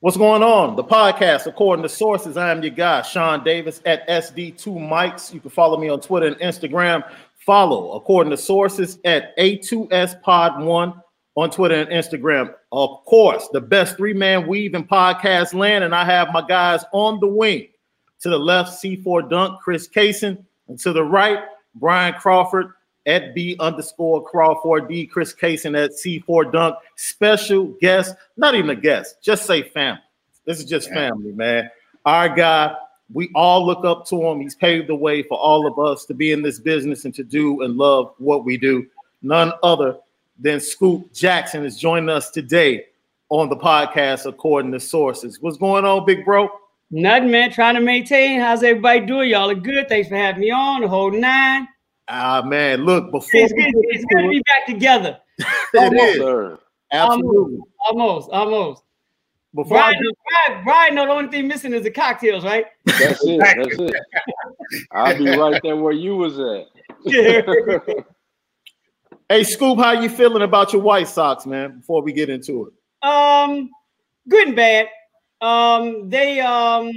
What's going on? The podcast, according to sources, I am your guy, Sean Davis at SD2 Mics. You can follow me on Twitter and Instagram. Follow, according to sources, at A2S Pod 1 on Twitter and Instagram. Of course, the best three man weave in podcast land. And I have my guys on the wing. To the left, C4 Dunk, Chris Kaysen. And to the right, Brian Crawford at B underscore Crawford D, Chris Kaysen at C4 Dunk. Special guest, not even a guest, just say family. This is just family, man. Our guy, we all look up to him. He's paved the way for all of us to be in this business and to do and love what we do. None other than Scoop Jackson is joining us today on the podcast, according to sources. What's going on, big bro? Nothing, man. Trying to maintain. How's everybody doing? Y'all are good. Thanks for having me on. The whole nine. Ah, man, look, before it's good, it's good to be back together. it is. Absolutely. Almost, almost. almost. Before Brian, I do- Brian, Brian, know the only thing missing is the cocktails, right? That's it. That's it. I'll be right there where you was at. hey, Scoop, how you feeling about your White Sox, man? Before we get into it. um, good and bad. Um, they um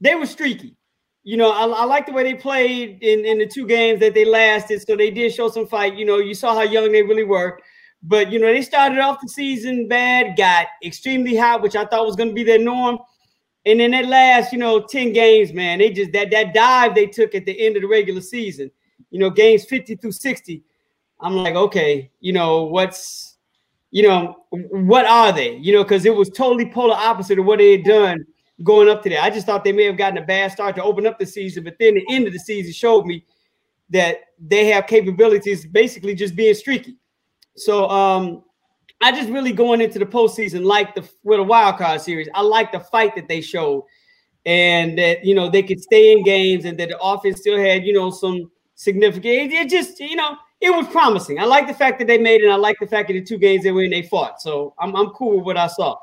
they were streaky. You know, I, I like the way they played in, in the two games that they lasted. So they did show some fight. You know, you saw how young they really were. But you know, they started off the season bad, got extremely hot, which I thought was going to be their norm. And then that last, you know, 10 games, man, they just that that dive they took at the end of the regular season, you know, games 50 through 60. I'm like, okay, you know, what's you know, what are they? You know, because it was totally polar opposite of what they had done going up to there. I just thought they may have gotten a bad start to open up the season, but then the end of the season showed me that they have capabilities basically just being streaky. So um I just really going into the postseason like the with a wild card series. I like the fight that they showed and that you know they could stay in games and that the offense still had you know some significant it just you know it was promising. I like the fact that they made it. And I like the fact that the two games they were in, they fought. So I'm, I'm cool with what I saw.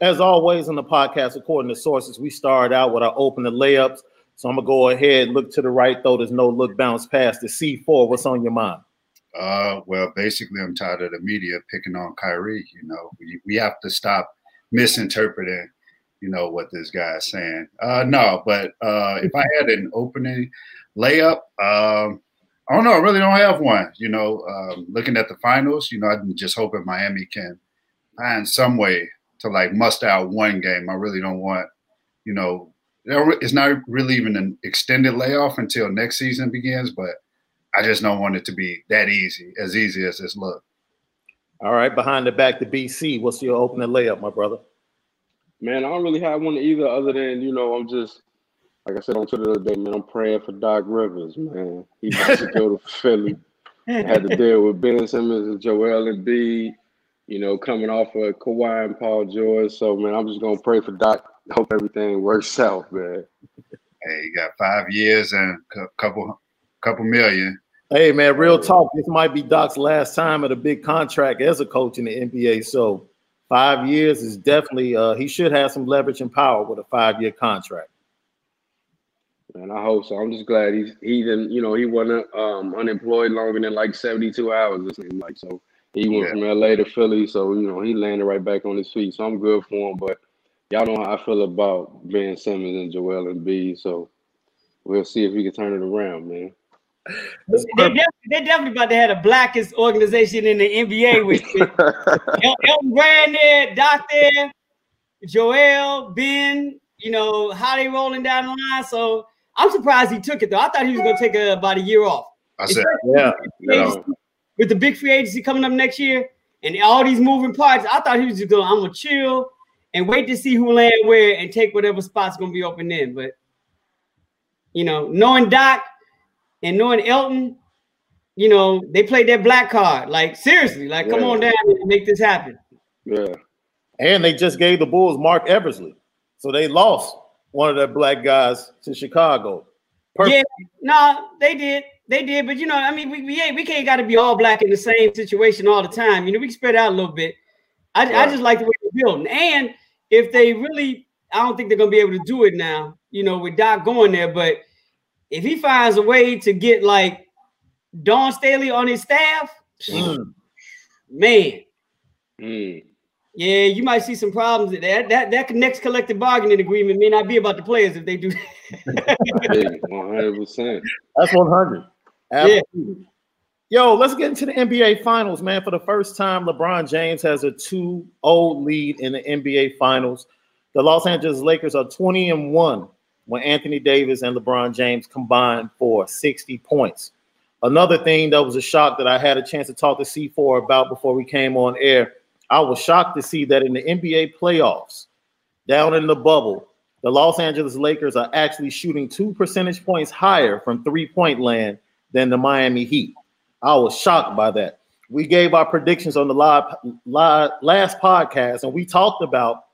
As always on the podcast, according to sources, we started out with our opening layups. So I'm gonna go ahead, look to the right, though. There's no look bounce pass the C4. What's on your mind? Uh, well, basically, I'm tired of the media picking on Kyrie. You know, we, we have to stop misinterpreting, you know, what this guy is saying. Uh, no, but uh, if I had an opening layup, um, I don't know. I really don't have one. You know, um, looking at the finals, you know, I'm just hoping Miami can find some way to like must out one game. I really don't want, you know, it's not really even an extended layoff until next season begins, but I just don't want it to be that easy, as easy as this look. All right, behind the back to BC. What's your opening layup, my brother? Man, I don't really have one either, other than you know, I'm just like I said on Twitter the other day, man. I'm praying for Doc Rivers, man. He got to go to Philly. Had to deal with Ben Simmons and Joel Embiid, you know, coming off of Kawhi and Paul George. So man, I'm just gonna pray for Doc. Hope everything works out, man. Hey, you got five years and a couple, couple million. Hey man, real talk. This might be Doc's last time at a big contract as a coach in the NBA. So five years is definitely uh, he should have some leverage and power with a five-year contract. Man, I hope so. I'm just glad he's he didn't, you know, he wasn't um, unemployed longer than like 72 hours. It seemed like so. He went Yeah. from LA to Philly, so you know he landed right back on his feet. So I'm good for him. But y'all know how I feel about Ben Simmons and Joel Embiid. So we'll see if we can turn it around, man. That's They definitely, they definitely about to have the blackest organization in the NBA with, with El- Elton Brand there, Doc there, Joel, Ben, you know, how they rolling down the line. So I'm surprised he took it though. I thought he was gonna take a, about a year off. I said, Yeah, Yeah. With the big free agency coming up next year and all these moving parts, I thought he was just going, I'm gonna chill and wait to see who land where and take whatever spot's gonna be open in. But you know, knowing Doc and knowing Elton, you know, they played that black card. Like seriously, like come on down and make this happen. yeah. and they just gave the Bulls Marc Eversley, so they lost one of their black guys to Chicago. Perfect. Yeah, no, they did. They did, but you know, I mean, we we, ain't, we can't got to be all black in the same situation all the time. You know, we can spread out a little bit. I, I just like the way they're building. And if they really, I don't think they're gonna be able to do it now. You know, with Doc going there, but if he finds a way to get like Dawn Staley on his staff, Mm. man, Mm. Yeah, you might see some problems. That that that next collective bargaining agreement may not be about the players if they do. One hundred percent. That's one hundred. Absolutely. Yo, let's get into the NBA Finals, man. For the first time, LeBron James has a 2-0 lead in the NBA Finals. The Los Angeles Lakers are 20 and 1 when Anthony Davis and LeBron James combined for 60 points. Another thing that was a shock that I had a chance to talk to C4 about before we came on air. I was shocked to see that in the NBA playoffs, down in the bubble, the Los Angeles Lakers are actually shooting two percentage points higher from three point land than the Miami Heat. I was shocked by that. We gave our predictions on the live, live last podcast, and we talked about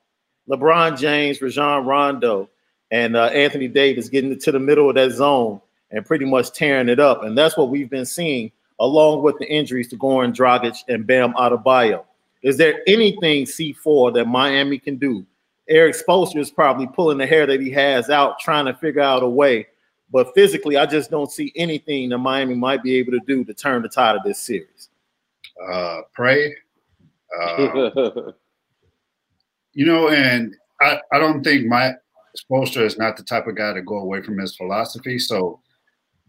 LeBron James, Rajon Rondo, and uh, Anthony Davis getting into the middle of that zone and pretty much tearing it up. And that's what we've been seeing, along with the injuries to Goran Dragic and Bam Adebayo. Is there anything C4 that Miami can do? Erik Spoelstra is probably pulling the hair that he has out, trying to figure out a way but physically, I just don't see anything that Miami might be able to do to turn the tide of this series. Uh, pray. Uh, you know, and I, I don't think my Spoelstra is not the type of guy to go away from his philosophy. So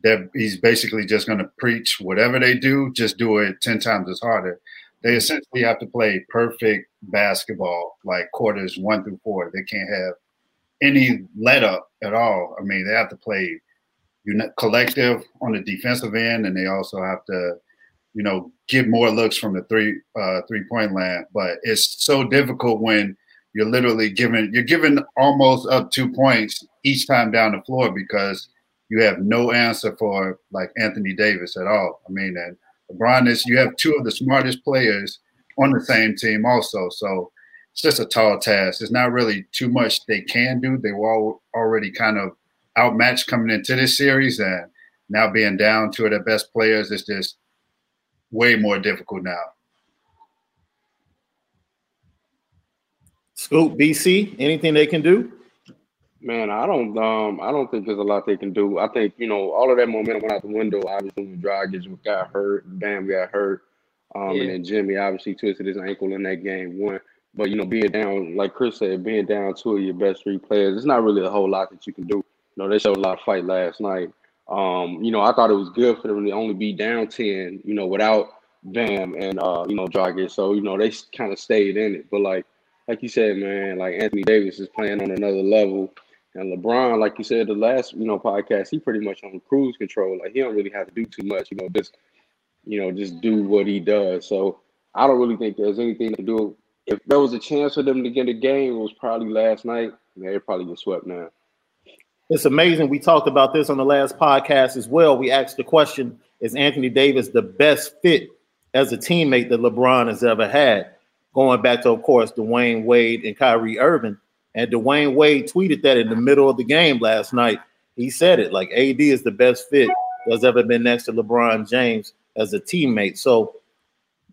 that he's basically just going to preach whatever they do, just do it 10 times as harder. They essentially have to play perfect basketball, like quarters one through four. They can't have any let up at all. I mean, they have to play collective on the defensive end, and they also have to, you know, get more looks from the three uh, three point land. But it's so difficult when you're literally giving you're giving almost up two points each time down the floor because you have no answer for like Anthony Davis at all. I mean, and LeBron is you have two of the smartest players on the same team also. So it's just a tall task. It's not really too much they can do. They were all already kind of outmatched coming into this series, and now being down two of their best players is just way more difficult now. Scoop BC, anything they can do? Man, I don't um I don't think there's a lot they can do. I think, you know, all of that momentum went out the window. Obviously when Dragic got hurt, Bam we got hurt. Um yeah. and then Jimmy obviously twisted his ankle in that game one. But you know, being down, like Chris said, being down two of your best three players, it's not really a whole lot that you can do. You know, they showed a lot of fight last night. Um, you know, I thought it was good for them to only be down 10, you know, without Bam and uh, you know, Dragic. So, you know, they kind of stayed in it. But like like you said, man, like Anthony Davis is playing on another level. And LeBron, like you said, the last, you know, podcast, he pretty much on cruise control. Like he don't really have to do too much, you know, just you know, just do what he does. So I don't really think there's anything to do. If there was a chance for them to get a game, it was probably last night. They'd probably get swept now. It's amazing. We talked about this on the last podcast as well. We asked the question Is Anthony Davis the best fit as a teammate that LeBron has ever had? Going back to, of course, Dwyane Wade and Kyrie Irving. And Dwyane Wade tweeted that in the middle of the game last night. He said it like AD is the best fit that's ever been next to LeBron James as a teammate. So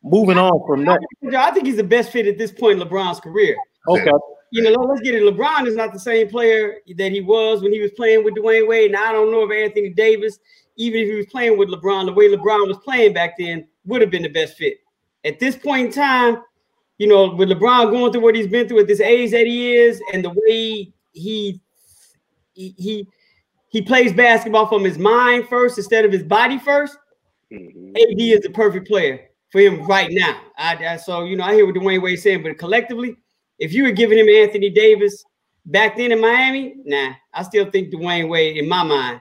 moving on from that. I think he's the best fit at this point in LeBron's career. Okay you know, let's get it. LeBron is not the same player that he was when he was playing with Dwyane Wade. And I don't know if Anthony Davis, even if he was playing with LeBron, the way LeBron was playing back then, would have been the best fit. At this point in time, you know, with LeBron going through what he's been through at this age that he is, and the way he he he, he plays basketball from his mind first instead of his body 1st mm-hmm. AD is the perfect player for him right now. I, I, so you know, I hear what Dwyane Wade saying, but collectively, if you were giving him Anthony Davis back then in Miami, nah, I still think Dwyane Wade in my mind.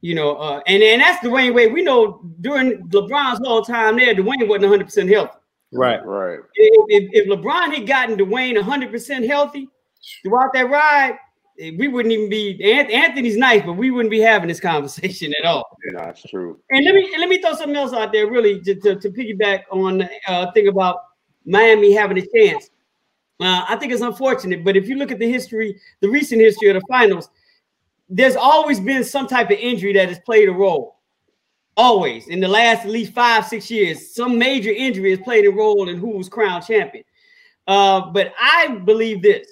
You know, uh, and, and that's Dwyane Wade. We know during LeBron's whole time there, Dwyane wasn't 100 percent healthy. Right, right. If, if, if LeBron had gotten Dwyane 100 percent healthy throughout that ride, eh, we wouldn't even be. Anthony's nice, but we wouldn't be having this conversation at all. Yeah, that's true. And let me let me throw something else out there, really, to, to, to piggyback on the uh, thing about Miami having a chance. Uh, I think it's unfortunate, but if you look at the history, the recent history of the finals, there's always been some type of injury that has played a role. Always in the last at least five, six years, some major injury has played a role in who was crowned champion. Uh, but I believe this,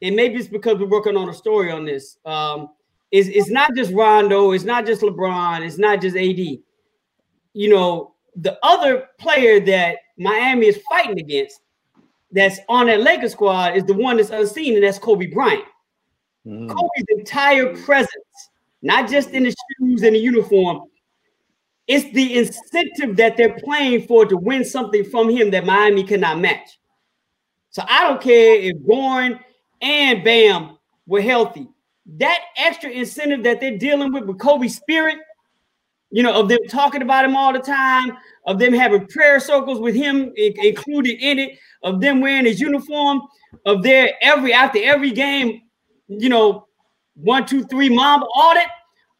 and maybe it's because we're working on a story on this. Um, is it's not just Rondo, it's not just LeBron, it's not just AD. You know, the other player that Miami is fighting against that's on that Lakers squad is the one that's unseen, and that's Kobe Bryant. Mm. Kobe's entire presence, not just in the shoes and the uniform, it's the incentive that they're playing for to win something from him that Miami cannot match. So I don't care if Goran and Bam were healthy. That extra incentive that they're dealing with with Kobe's spirit, you know, of them talking about him all the time, of them having prayer circles with him included in it, of them wearing his uniform, of their every after every game, you know, one, two, three, mom, all that,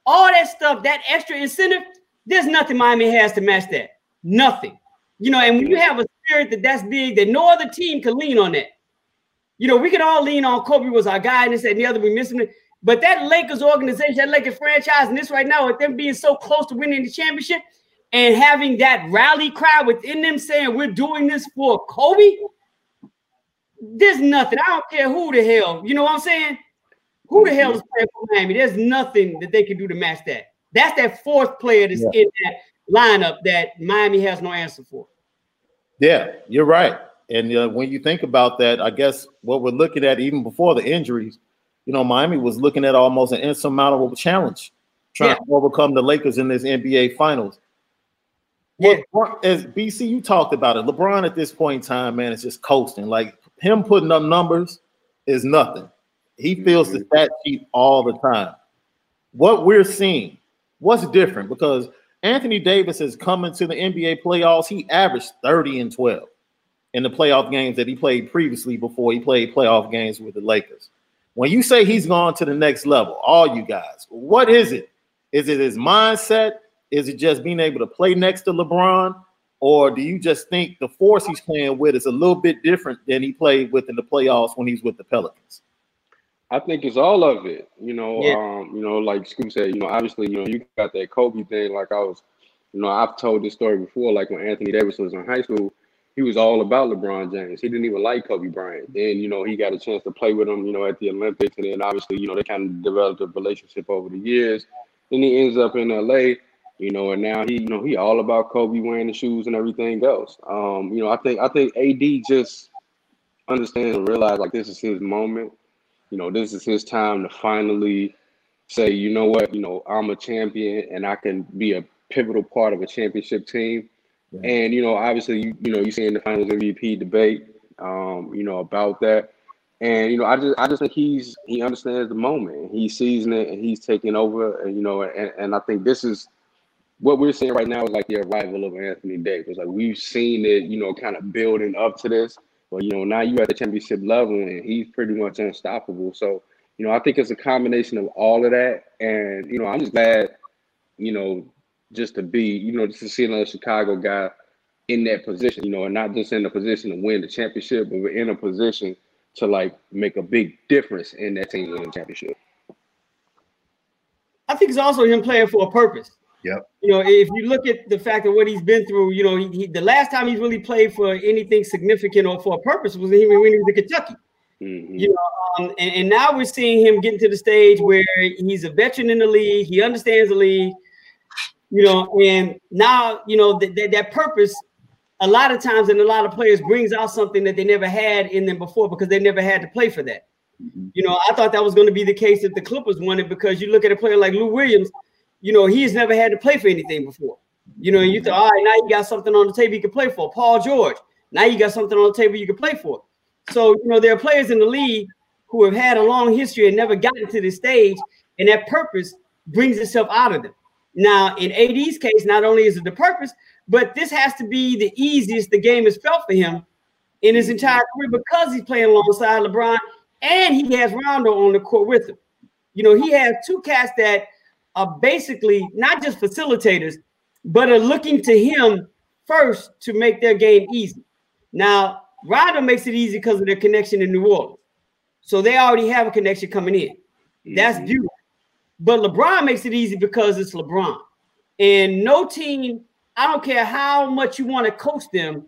all that stuff, that extra incentive, there's nothing Miami has to match that. Nothing. You know, and when you have a spirit that that's big, that no other team can lean on that. You know, we can all lean on Kobe was our guy and this and the other. We miss it. But that Lakers organization, that Lakers franchise, and this right now, with them being so close to winning the championship and having that rally cry within them saying, We're doing this for Kobe, there's nothing. I don't care who the hell, you know what I'm saying? Who the hell is playing for Miami? There's nothing that they can do to match that. That's that fourth player that's yeah. in that lineup that Miami has no answer for. Yeah, you're right. And uh, when you think about that, I guess what we're looking at even before the injuries, you know, Miami was looking at almost an insurmountable challenge trying yeah. to overcome the Lakers in this NBA Finals. Yeah. What, as BC, you talked about it. LeBron at this point in time, man, is just coasting. Like him putting up numbers is nothing. He feels mm-hmm. the stat sheet all the time. What we're seeing, what's different? Because Anthony Davis is coming to the NBA playoffs. He averaged 30 and 12 in the playoff games that he played previously before he played playoff games with the Lakers. When you say he's gone to the next level, all you guys, what is it? Is it his mindset? Is it just being able to play next to LeBron? Or do you just think the force he's playing with is a little bit different than he played with in the playoffs when he's with the Pelicans? I think it's all of it. You know, yeah. um, you know, like Scoop said, you know, obviously, you know, you got that Kobe thing. Like I was, you know, I've told this story before. Like when Anthony Davis was in high school, he was all about LeBron James. He didn't even like Kobe Bryant. Then, you know, he got a chance to play with him, you know, at the Olympics, and then obviously, you know, they kind of developed a relationship over the years. Then he ends up in LA, you know, and now he, you know, he all about Kobe wearing the shoes and everything else. Um, you know, I think I think AD just understands and realize like this is his moment you know, this is his time to finally say, you know what, you know, I'm a champion and I can be a pivotal part of a championship team. And you know, obviously, you, you know, you see in the finals MVP debate, um, you know, about that. And you know, I just I just think he's he understands the moment. He's seizing it and he's taking over. And you know, and, and I think this is what we're seeing right now is like the arrival of Anthony Davis. Like we've seen it, you know, kind of building up to this. But you know, now you're at the championship level, and he's pretty much unstoppable. So you know, I think it's a combination of all of that, and you know, I'm just glad, you know, just to be, you know, just to see another Chicago guy in that position, you know, and not just in a position to win the championship, but we're in a position to like make a big difference in that team winning the championship. I think it's also him playing for a purpose. Yep. You know, if you look at the fact of what he's been through, you know, he, he, the last time he's really played for anything significant or for a purpose was when he, when he was in Kentucky. Mm-hmm. You know, um, and, and, now we're seeing him getting to the stage where he's a veteran in the league. He understands the league. You know, and now you know that, that, that purpose. A lot of times, and a lot of players brings out something that they never had in them before because they never had to play for that. Mm-hmm. You know, I thought that was going to be the case if the Clippers won it because you look at a player like Lou Williams you know, he's never had to play for anything before. You know, you thought, all right, now you got something on the table you can play for. Paul George, now you got something on the table you can play for. So, you know, there are players in the league who have had a long history and never gotten to this stage, and that purpose brings itself out of them. Now, in AD's case, not only is it the purpose, but this has to be the easiest the game has felt for him in his entire career because he's playing alongside LeBron and he has Rondo on the court with him. You know, he has two cats that are basically not just facilitators, but are looking to him first to make their game easy. Now, Rondo makes it easy because of their connection in New Orleans. So they already have a connection coming in. That's mm-hmm. beautiful. But LeBron makes it easy because it's LeBron. And no team, I don't care how much you want to coach them,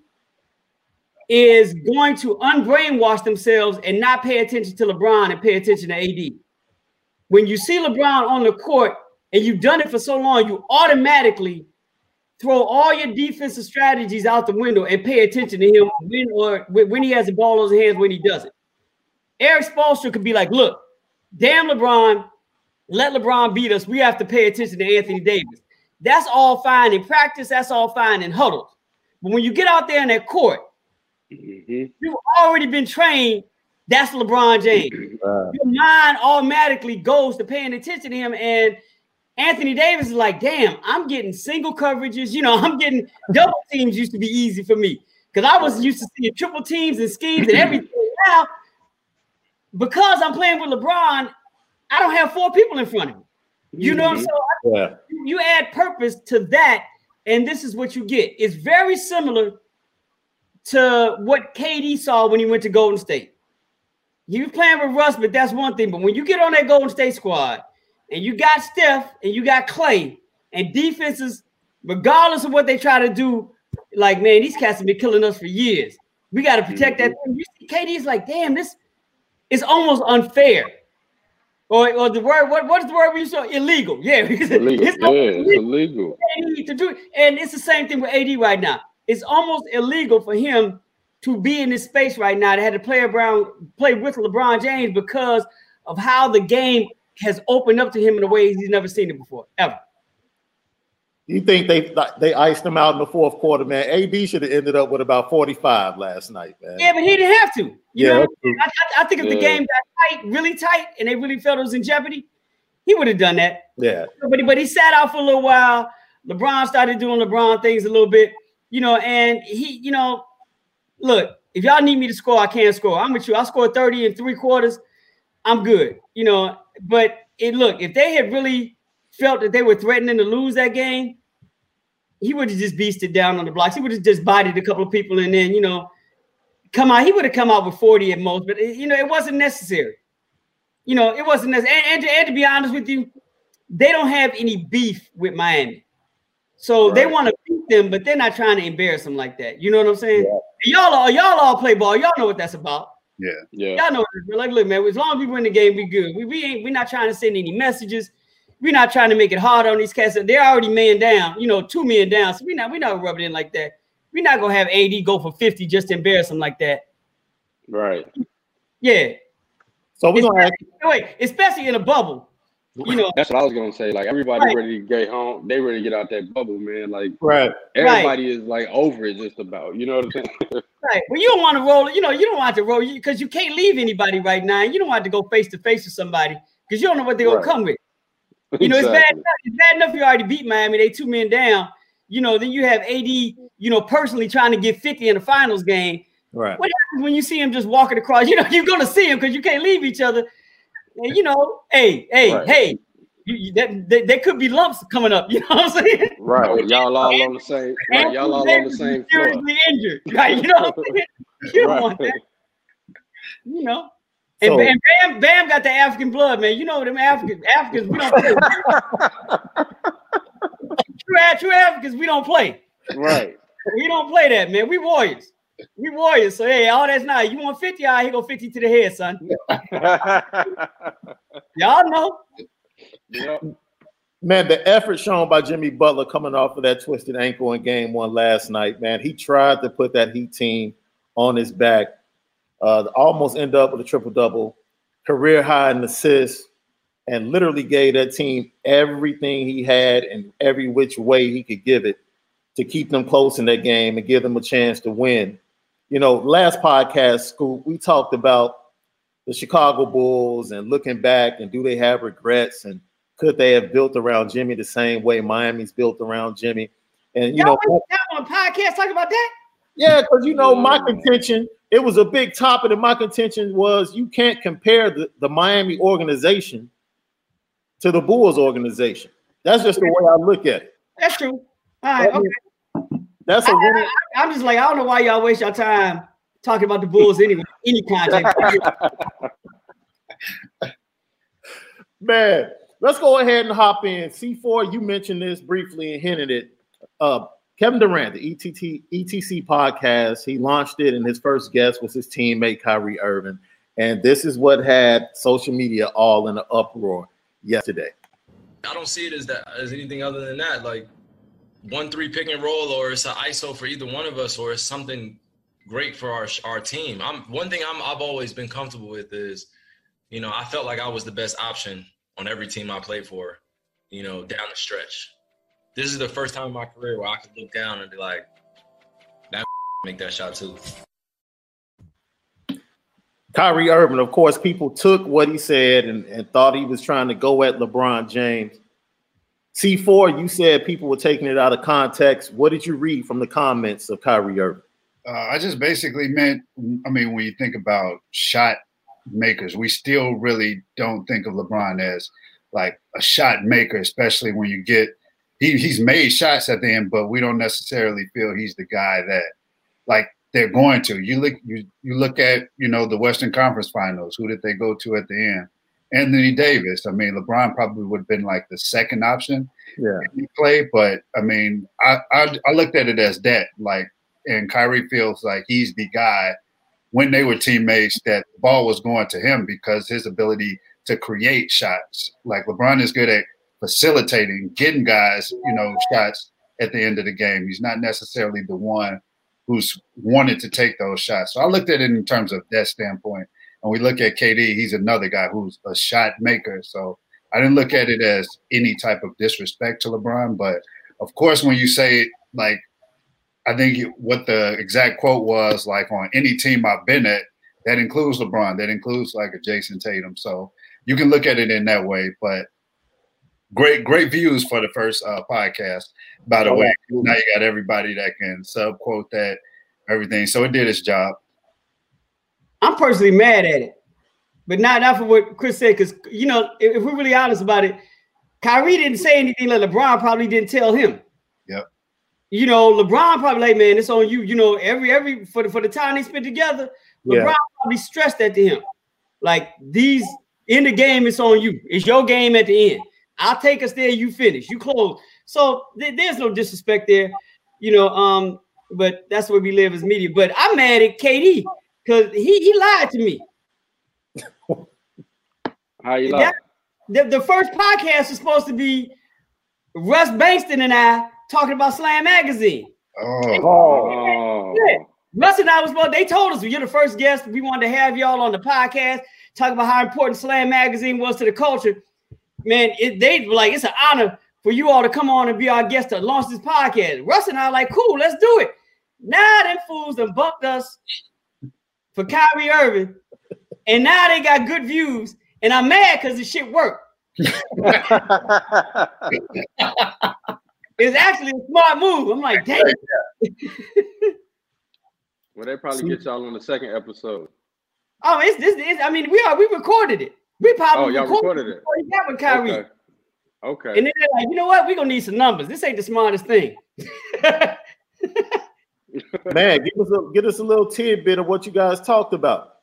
is going to unbrainwash themselves and not pay attention to LeBron and pay attention to AD. When you see LeBron on the court, and you've done it for so long, you automatically throw all your defensive strategies out the window and pay attention to him when or when he has the ball in his hands when he doesn't. Erik Spoelstra could be like, look, damn LeBron, let LeBron beat us. We have to pay attention to Anthony Davis. That's all fine in practice. That's all fine in huddles. But when you get out there in that court, mm-hmm. you've already been trained. That's LeBron James. Uh, Your mind automatically goes to paying attention to him. And Anthony Davis is like, damn, I'm getting single coverages. You know, I'm getting double teams used to be easy for me because I was used to seeing triple teams and schemes and everything. Now, because I'm playing with LeBron, I don't have four people in front of me. You know what I'm mm-hmm. saying? Yeah. You add purpose to that, and this is what you get. It's very similar to what KD saw when he went to Golden State. He was playing with Russ, but that's one thing. But when you get on that Golden State squad and you got Steph and you got Clay and defenses, regardless of what they try to do, like man, these cats have been killing us for years. We got to protect mm-hmm. that. You see, KD's like, damn, this is almost unfair. Or, or the word what what is the word we saw illegal? Yeah, illegal. it's yeah, it's illegal. To do, and it's the same thing with AD right now. It's almost illegal for him to be in this space right now. They had to play around, play with LeBron James because of how the game has opened up to him in a way he's never seen it before, ever. You think they they iced him out in the fourth quarter, man? AD should have ended up with about 45 last night, man. Yeah, but he didn't have to. You yeah, know, I, I, think if yeah. the game got tight, really tight, and they really felt it was in jeopardy, he would have done that. Yeah. But, but he sat out for a little while. LeBron started doing LeBron things a little bit, you know, and he, you know, look, if y'all need me to score, I can't score. I'm with you. I scored 30 and three quarters. I'm good, you know. But it look, if they had really felt that they were threatening to lose that game, he would have just beasted down on the blocks. He would have just bodied a couple of people and then, you know, come out. He would have come out with 40 at most, but, you know, it wasn't necessary. You know, it wasn't necessary. And, and, to, and to be honest with you, they don't have any beef with Miami. So right. they want to beat them, but they're not trying to embarrass them like that. You know what I'm saying? Yeah. Y'all all y'all all play ball. Y'all know what that's about. Yeah, yeah. Y'all know. Like, look, man. As long as we win the game, we good. We, we ain't. We're not trying to send any messages we're not trying to make it hard on these cats. They're already man down, you know, two men down. So we're not we're not rubbing in like that. We're not gonna have AD go for 50 just to embarrass them like that. Right. Yeah. So we're gonna wait, especially in a bubble. You know, that's what I was gonna say. Like everybody right. ready to get home, they ready to get out that bubble, man. Like right, everybody right. is like over it just about. You know what I'm saying? right. Well, you don't want to roll. You know, you don't want to roll because you can't leave anybody right now. You don't want to go face to face with somebody because you don't know what they're gonna right. come with. You know, exactly. it's bad. Enough, it's bad enough you already beat Miami. They two men down. You know, then you have AD. You know, personally trying to get 50 in the finals game. Right. What happens when you see him just walking across? You know, you're gonna see him because you can't leave each other. And you know, hey, hey, right. hey. You, you, that, that, there could be lumps coming up. You know what I'm saying? Right. Y'all all on the same. Right. Y'all all on the same floor. Seriously injured. Right. You know. you don't right. want that. You know. And, so, and Bam, Bam got the African blood, man. You know them Africans. Africans, we don't play. true, true Africans, we don't play. Right. We don't play that, man. We warriors. We warriors. So hey, all that's not. You want 50? All right, he go 50 to the head, son. Y'all know. Yep. Man, the effort shown by Jimmy Butler coming off of that twisted ankle in game one last night, man, he tried to put that Heat team on his back uh, almost end up with a triple double, career high in assists, and literally gave that team everything he had and every which way he could give it to keep them close in that game and give them a chance to win. You know, last podcast, Scoop, we talked about the Chicago Bulls and looking back and do they have regrets and could they have built around Jimmy the same way Miami's built around Jimmy? And you Y'all know, on podcast talking about that. Yeah, because you know my contention it was a big topic, and my contention was you can't compare the, the Miami organization to the Bulls organization. That's just the way I look at it. That's true. All right, okay. That's a I, I, am just like, I don't know why y'all waste your time talking about the Bulls anyway, any context. Man, let's go ahead and hop in. C4, you mentioned this briefly and hinted it. Uh, Kevin Durant, the ETT, ETC podcast, he launched it, and his first guest was his teammate Kyrie Irving. And this is what had social media all in an uproar yesterday. I don't see it as that as anything other than that. Like one three pick and roll, or it's an ISO for either one of us, or it's something great for our our team. I'm one thing I'm I've always been comfortable with is, you know, I felt like I was the best option on every team I played for, you know, down the stretch. This is the first time in my career where I could look down and be like, that make that shot too. Kyrie Irving, of course, people took what he said and, and thought he was trying to go at LeBron James. C4, you said people were taking it out of context. What did you read from the comments of Kyrie Irving? Uh, I just basically meant, I mean, when you think about shot makers, we still really don't think of LeBron as like a shot maker, especially when you get he, he's made shots at the end, but we don't necessarily feel he's the guy that like they're going to. You look you you look at you know the Western Conference Finals. Who did they go to at the end? Anthony Davis. I mean, LeBron probably would have been like the second option. Yeah, he play, but I mean, I, I I looked at it as that like, and Kyrie feels like he's the guy when they were teammates that the ball was going to him because his ability to create shots. Like LeBron is good at facilitating, getting guys, you know, shots at the end of the game. He's not necessarily the one who's wanted to take those shots. So I looked at it in terms of that standpoint. And we look at KD, he's another guy who's a shot maker. So I didn't look at it as any type of disrespect to LeBron. But of course, when you say it, like, I think what the exact quote was, like, on any team I've been at, that includes LeBron, that includes like a Jayson Tatum. So you can look at it in that way. But great, great views for the first uh, podcast. By the oh, way, now you got everybody that can sub quote that everything. So it did its job. I'm personally mad at it, but not for what Chris said. Because you know, if, if, we're really honest about it, Kyrie didn't say anything that LeBron probably didn't tell him. Yep. You know, LeBron probably like, man, it's on you. You know, every every for the for the time they spent together, LeBron yeah. probably stressed that to him. Like these in the game, it's on you. It's your game at the end. I'll take us there. You finish. You close. So th- there's no disrespect there, you know. Um, but that's where we live as media. But I'm mad at KD because he he lied to me. How you lie? The, the first podcast was supposed to be Russ Bengtson and I talking about Slam Magazine. Oh. oh. Russ and I was supposed. They told us you're the first guest. We wanted to have y'all on the podcast, talk about how important Slam Magazine was to the culture man, it, they were like, it's an honor for you all to come on and be our guest to launch this podcast. Russ and I like, cool, let's do it. Now them fools done bumped us for Kyrie Irving, and now they got good views, and I'm mad because the shit worked. it's actually a smart move. I'm like, damn. well, they probably get y'all on the second episode. Oh, it's this. It's, I mean, we are we recorded it. We probably oh, y'all recorded, recorded it. That with Kyrie. Okay. okay. And then they're like, you know what? We're gonna need some numbers. This ain't the smartest thing. Man, give us a give us a little tidbit of what you guys talked about.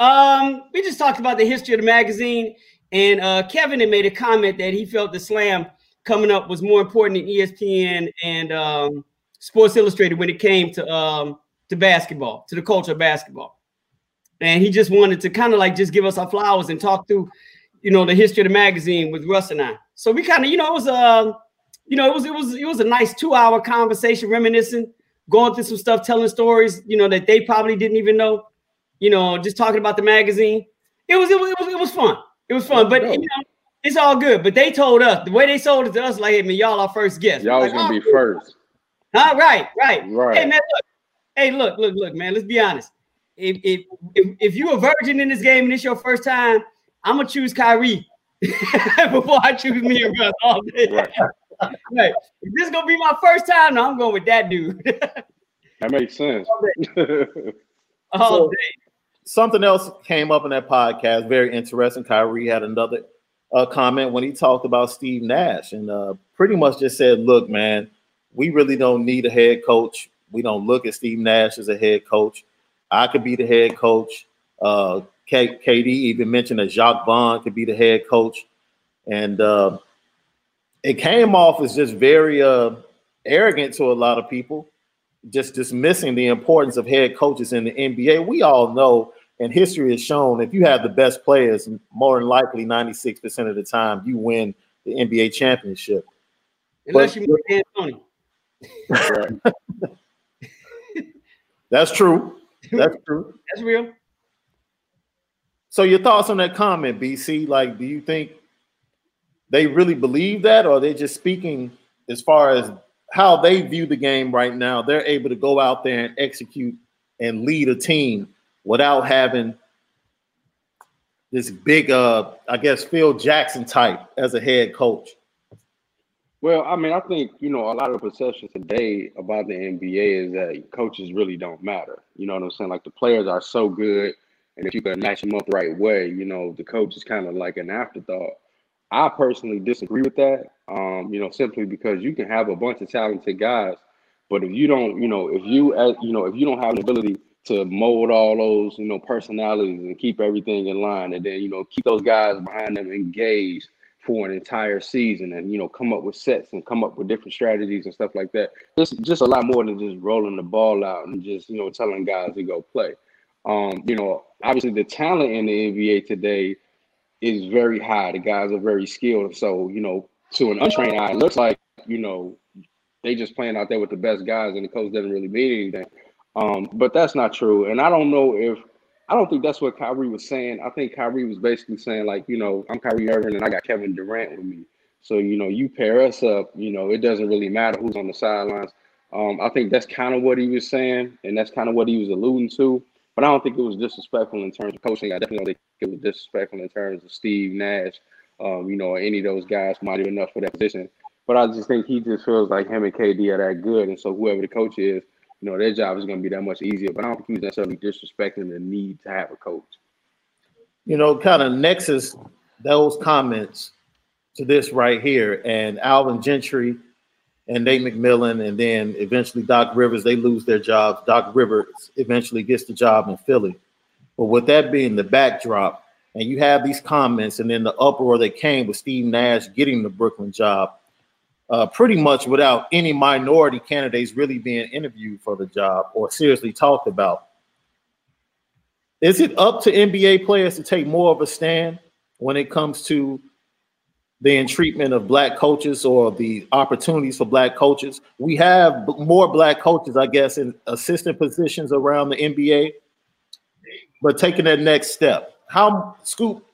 Um, we just talked about the history of the magazine, and uh, Kevin had made a comment that he felt the slam coming up was more important than ESPN and um, Sports Illustrated when it came to um, to basketball, to the culture of basketball and he just wanted to kind of like just give us our flowers and talk through, you know, the history of the magazine with Russ and I. So we kind of, you know, it was a, uh, you know, it was it was it was a nice two hour conversation, reminiscing, going through some stuff, telling stories, you know, that they probably didn't even know, you know, just talking about the magazine. It was it was it was, it was fun. It was fun, but you know, it's all good. But they told us the way they sold it to us, like, hey man, y'all our first guest. Y'all like, was gonna oh, be first. Huh? Right, right, right. Hey man, look. Hey, look, look, look, man. Let's be honest if, if if if you're a virgin in this game and it's your first time, I'm gonna choose Kyrie before I choose me and Russ all day. Right. right. If this is gonna be my first time, no, I'm going with that dude. that makes sense. all day. All so, day. Something else came up in that podcast, very interesting. Kyrie had another uh, comment when he talked about Steve Nash and uh, pretty much just said, "Look, man, we really don't need a head coach. We don't look at Steve Nash as a head coach. I could be the head coach. Uh, K- KD even mentioned that Jacque Vaughn could be the head coach, and uh, it came off as just very uh, arrogant to a lot of people, just dismissing the importance of head coaches in the NBA. We all know, and history has shown, if you have the best players, more than likely, ninety six percent of the time, you win the NBA championship. Unless but, you. Right. That's true. That's true. That's real. So your thoughts on that comment, BC? Like, do you think they really believe that, or they're just speaking as far as how they view the game right now? They're able to go out there and execute and lead a team without having this big, uh, I guess, Phil Jackson type as a head coach. Well, I mean, I think you know a lot of perception today about the NBA is that coaches really don't matter. You know what I'm saying? Like the players are so good, and if you can match them up the right way, you know the coach is kind of like an afterthought. I personally disagree with that. Um, you know, simply because you can have a bunch of talented guys, but if you don't, you know, if you, uh, you know, if you don't have the ability to mold all those, you know, personalities and keep everything in line, and then you know keep those guys behind them engaged for an entire season and you know come up with sets and come up with different strategies and stuff like that. Just just a lot more than just rolling the ball out and just you know telling guys to go play. Um, you know, obviously the talent in the NBA today is very high. The guys are very skilled. So, you know, to an untrained eye, it looks like, you know, they just playing out there with the best guys and the coach doesn't really mean anything. Um, but that's not true. And I don't know if I don't think that's what Kyrie was saying. I think Kyrie was basically saying, like, you know, I'm Kyrie Irving and I got Kevin Durant with me. So, you know, you pair us up, you know, it doesn't really matter who's on the sidelines. Um, I think that's kind of what he was saying, and that's kind of what he was alluding to. But I don't think it was disrespectful in terms of coaching. I definitely don't think it was disrespectful in terms of Steve Nash, um, you know, any of those guys might have enough for that position. But I just think he just feels like him and KD are that good. And so whoever the coach is, you know, their job is going to be that much easier. But I don't think he's necessarily disrespecting the need to have a coach. You know, kind of nexus those comments to this right here, and Alvin Gentry and Nate McMillan, and then eventually Doc Rivers, they lose their jobs. Doc Rivers eventually gets the job in Philly. But with that being the backdrop, and you have these comments, and then the uproar that came with Steve Nash getting the Brooklyn job, uh, pretty much without any minority candidates really being interviewed for the job or seriously talked about. Is it up to NBA players to take more of a stand when it comes to the treatment of black coaches or the opportunities for black coaches? We have more black coaches, I guess, in assistant positions around the NBA, but taking that next step. How Scoop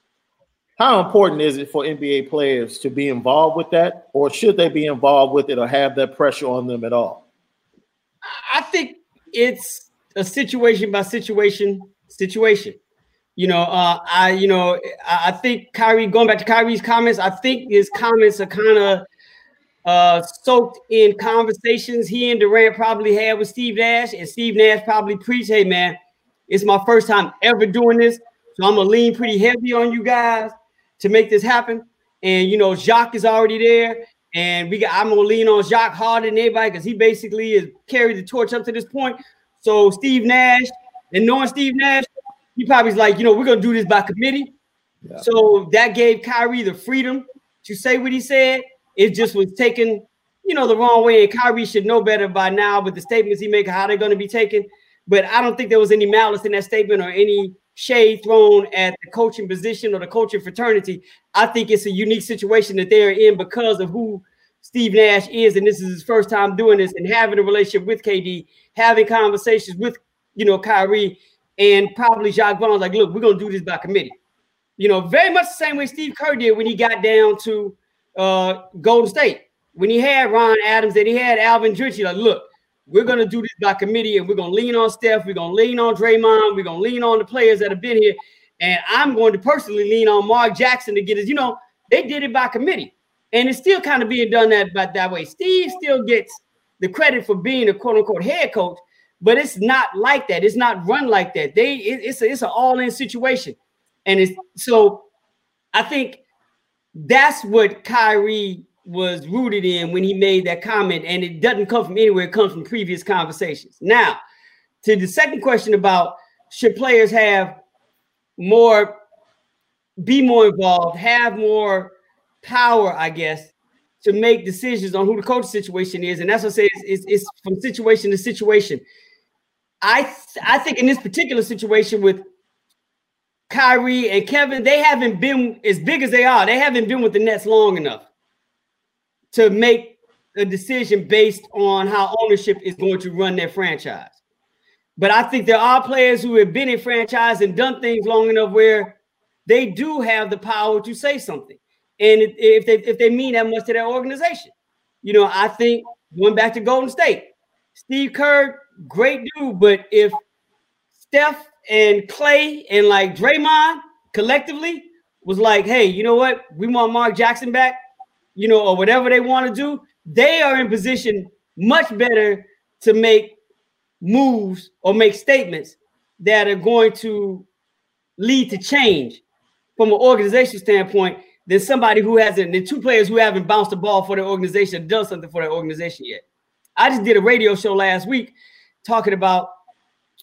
how important is it for NBA players to be involved with that, or should they be involved with it or have that pressure on them at all? I think it's a situation by situation situation. You know, uh, I you know I think Kyrie going back to Kyrie's comments. I think his comments are kind of uh, soaked in conversations he and Durant probably had with Steve Nash, and Steve Nash probably preached, "Hey man, it's my first time ever doing this, so I'm gonna lean pretty heavy on you guys." To make this happen. And you know, Jacque is already there, and we got I'm gonna lean on Jacque harder than anybody because he basically has carried the torch up to this point. So Steve Nash, and knowing Steve Nash, he probably's like, you know, we're gonna do this by committee. Yeah. So that gave Kyrie the freedom to say what he said. It just was taken, you know, the wrong way. And Kyrie should know better by now with the statements he make, how they're to be taken. But I don't think there was any malice in that statement or any shade thrown at the coaching position or the coaching fraternity. I think it's a unique situation that they're in because of who Steve Nash is, and this is his first time doing this and having a relationship with KD, having conversations with you know Kyrie and probably Jacque Vaughn. Like, look, we're gonna do this by committee. You know, very much the same way Steve Kerr did when he got down to uh, Golden State when he had Ron Adams and he had Alvin Gentry. Like, look, we're going to do this by committee and we're going to lean on Steph. We're going to lean on Draymond. We're going to lean on the players that have been here. And I'm going to personally lean on Mark Jackson to get us. You know, they did it by committee. And it's still kind of being done that, by, that way. Steve still gets the credit for being a quote unquote head coach, but it's not like that. It's not run like that. They it, it's a, it's an all in situation. And it's so I think that's what Kyrie was rooted in when he made that comment, and it doesn't come from anywhere, it comes from previous conversations. Now, to the second question about should players have more, be more involved, have more power, I guess, to make decisions on who the coach situation is. And that's what I say it's, it's, it's from situation to situation. I I think in this particular situation with Kyrie and Kevin, they haven't been as big as they are. They haven't been with the Nets long enough to make a decision based on how ownership is going to run their franchise. But I think there are players who have been in franchise and done things long enough where they do have the power to say something. And if they if they mean that much to their organization, you know, I think going back to Golden State, Steve Kerr, great dude, but if Steph and Clay and like Draymond collectively was like, hey, you know what? We want Mark Jackson back, you know, or whatever they want to do, they are in position much better to make moves or make statements that are going to lead to change from an organization standpoint than somebody who hasn't, the two players who haven't bounced the ball for their organization, done something for their organization yet. I just did a radio show last week talking about,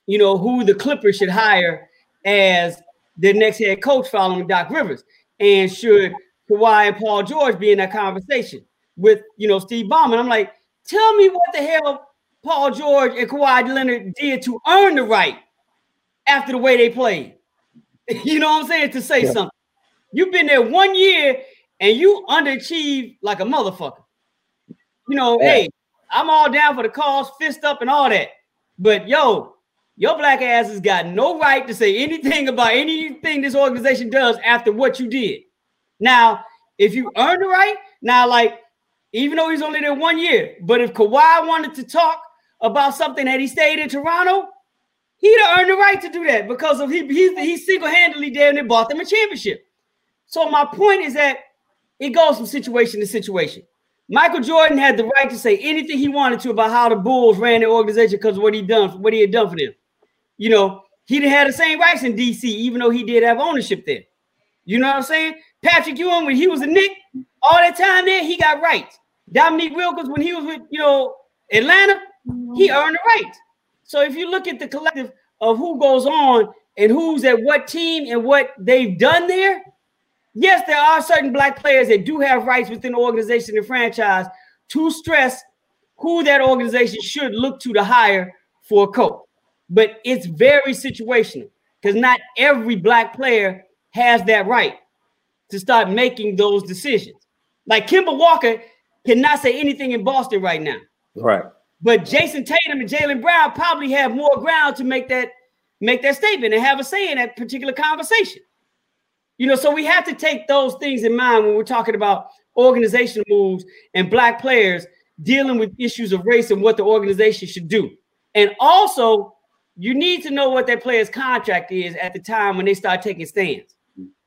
you know, who the Clippers should hire as the next head coach following Doc Rivers. And should Kawhi and Paul George be in that conversation with, you know, Steve Ballmer? I'm like, tell me what the hell Paul George and Kawhi Leonard did to earn the right after the way they played. you know what I'm saying? To say yeah. something. You've been there one year and you underachieved like a motherfucker. You know, yeah. hey, I'm all down for the cause, fist up and all that. But yo, your black ass has got no right to say anything about anything this organization does after what you did. Now, if you earn the right, now like even though he's only there one year, but if Kawhi wanted to talk about something that he stayed in Toronto, he'd have earned the right to do that because of he he, he single-handedly there and bought them a championship. So my point is that it goes from situation to situation. Michael Jordan had the right to say anything he wanted to about how the Bulls ran the organization because what he done, what he had done for them. You know, he didn't have the same rights in DC, even though he did have ownership there. You know what I'm saying? Patrick Ewing, when he was a Knick, all that time there, he got rights. Dominique Wilkins, when he was with, you know, Atlanta, he mm-hmm. earned the right. So if you look at the collective of who goes on and who's at what team and what they've done there, yes, there are certain black players that do have rights within the organization and franchise to stress who that organization should look to to hire for a coach. But it's very situational because not every black player has that right to start making those decisions. Like Kemba Walker cannot say anything in Boston right now. Right. But Jayson Tatum and Jaylen Brown probably have more ground to make that make that statement and have a say in that particular conversation. You know, so we have to take those things in mind when we're talking about organizational moves and black players dealing with issues of race and what the organization should do. And also, you need to know what that player's contract is at the time when they start taking stands.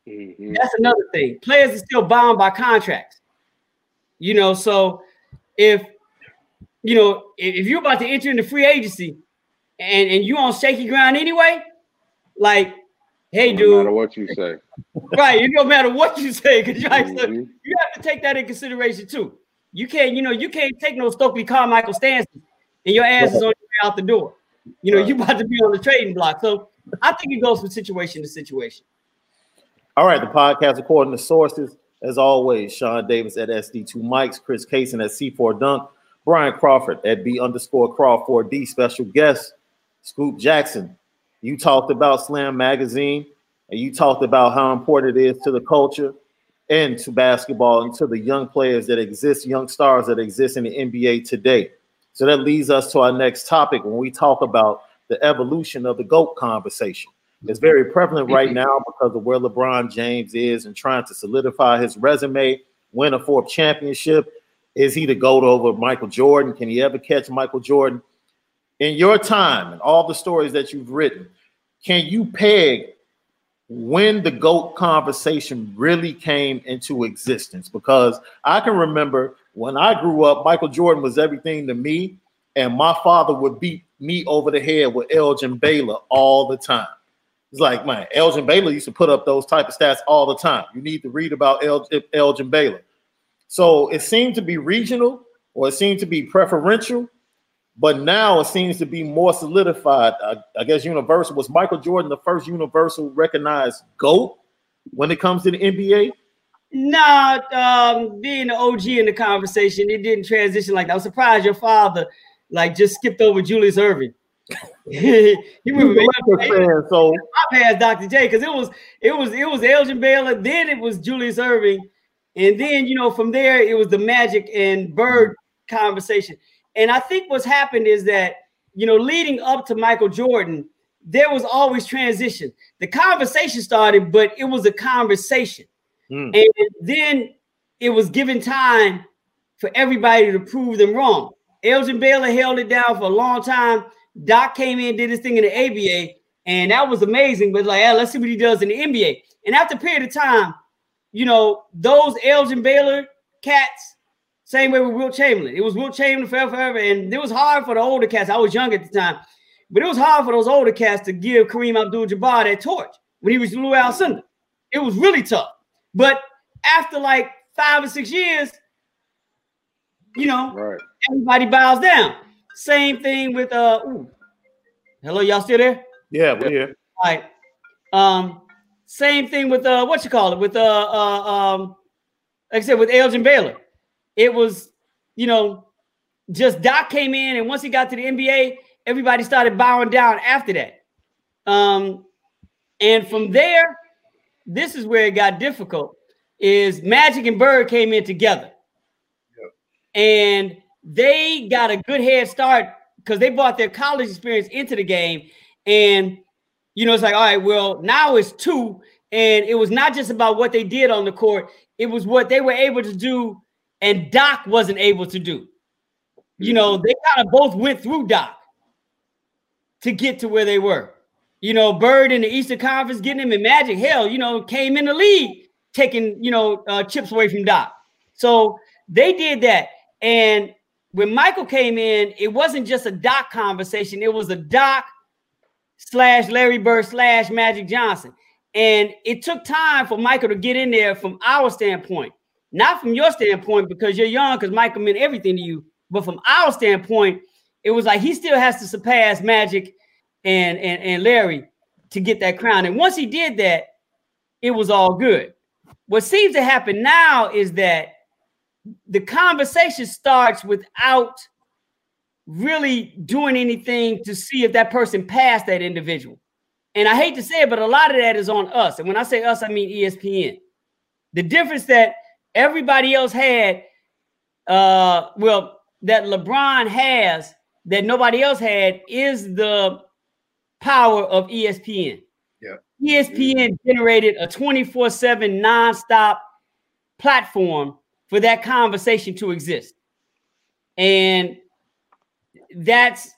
Mm-hmm. That's another thing. Players are still bound by contracts. You know, so if you know, if you're about to enter into free agency and, and you on shaky ground anyway, like, hey, no dude. No matter what you say. Right. It no matter what you say, because you, mm-hmm. you have to take that in consideration too. You can't, you know, you can't take no Stokely Carmichael stances and your ass is on your way out the door. You know, right. you about to be on the trading block. So I think it goes from situation to situation. All right, the podcast according to sources, as always, Sean Davis at SD2 Mics, Chris Cason at C4 Dunk, Brian Crawford at B underscore Crawford D. Special guest, Scoop Jackson. You talked about Slam Magazine and you talked about how important it is to the culture and to basketball and to the young players that exist, young stars that exist in the NBA today. So that leads us to our next topic when we talk about the evolution of the GOAT conversation. It's very prevalent right mm-hmm. now because of where LeBron James is and trying to solidify his resume, win a fourth championship, is he the GOAT over Michael Jordan? Can he ever catch Michael Jordan? In your time and all the stories that you've written, can you peg when the GOAT conversation really came into existence? Because I can remember when I grew up, Michael Jordan was everything to me, and my father would beat me over the head with Elgin Baylor all the time. It's like, man, Elgin Baylor used to put up those type of stats all the time. You need to read about El- Elgin Baylor. So it seemed to be regional or it seemed to be preferential, but now it seems to be more solidified. I, I guess universal was Michael Jordan the first universal recognized GOAT when it comes to the NBA? Not um, being the OG in the conversation, it didn't transition like that. I'm surprised your father like just skipped over Julius Erving. he, was fan, so I passed Dr. J because it was it was it was Elgin Baylor, then it was Julius Erving, and then, you know, from there, it was the Magic and Bird conversation. And I think what's happened is that, you know, leading up to Michael Jordan, there was always transition. The conversation started, but it was a conversation. Mm. And then it was given time for everybody to prove them wrong. Elgin Baylor held it down for a long time. Doc came in, did his thing in the ABA, and that was amazing. But like, yeah, let's see what he does in the NBA. And after a period of time, you know, those Elgin Baylor cats, same way with Wilt Chamberlain. It was Wilt Chamberlain forever, forever, and it was hard for the older cats. I was young at the time, but it was hard for those older cats to give Kareem Abdul-Jabbar that torch when he was Lew Alcindor. It was really tough. But after like five or six years, you know, right. everybody bows down. Same thing with uh ooh. hello, y'all still there? Yeah, we're here. All right. Um, same thing with uh what you call it with uh, uh um like I said with Elgin Baylor. It was, you know, just Doc came in, and once he got to the NBA, everybody started bowing down after that. Um, and from there, this is where it got difficult. Is Magic and Bird came in together, yep. and they got a good head start because they brought their college experience into the game. And, you know, it's like, all right, well, now it's two. And it was not just about what they did on the court, it was what they were able to do and Doc wasn't able to do. You know, they kind of both went through Doc to get to where they were. You know, Bird in the Eastern Conference getting him in Magic, hell, you know, came in the league taking, you know, uh, chips away from Doc. So they did that. And when Michael came in, it wasn't just a Doc conversation, it was a Doc slash Larry Bird slash Magic Johnson. And it took time for Michael to get in there from our standpoint, not from your standpoint because you're young, because Michael meant everything to you. But from our standpoint, it was like he still has to surpass Magic and, and, and Larry to get that crown. And once he did that, it was all good. What seems to happen now is that the conversation starts without really doing anything to see if that person passed that individual. And I hate to say it, but a lot of that is on us. And when I say us, I mean ESPN. The difference that everybody else had, uh, well, that LeBron has that nobody else had is the power of ESPN. Yeah. ESPN generated a 24 7 nonstop platform for that conversation to exist. And that's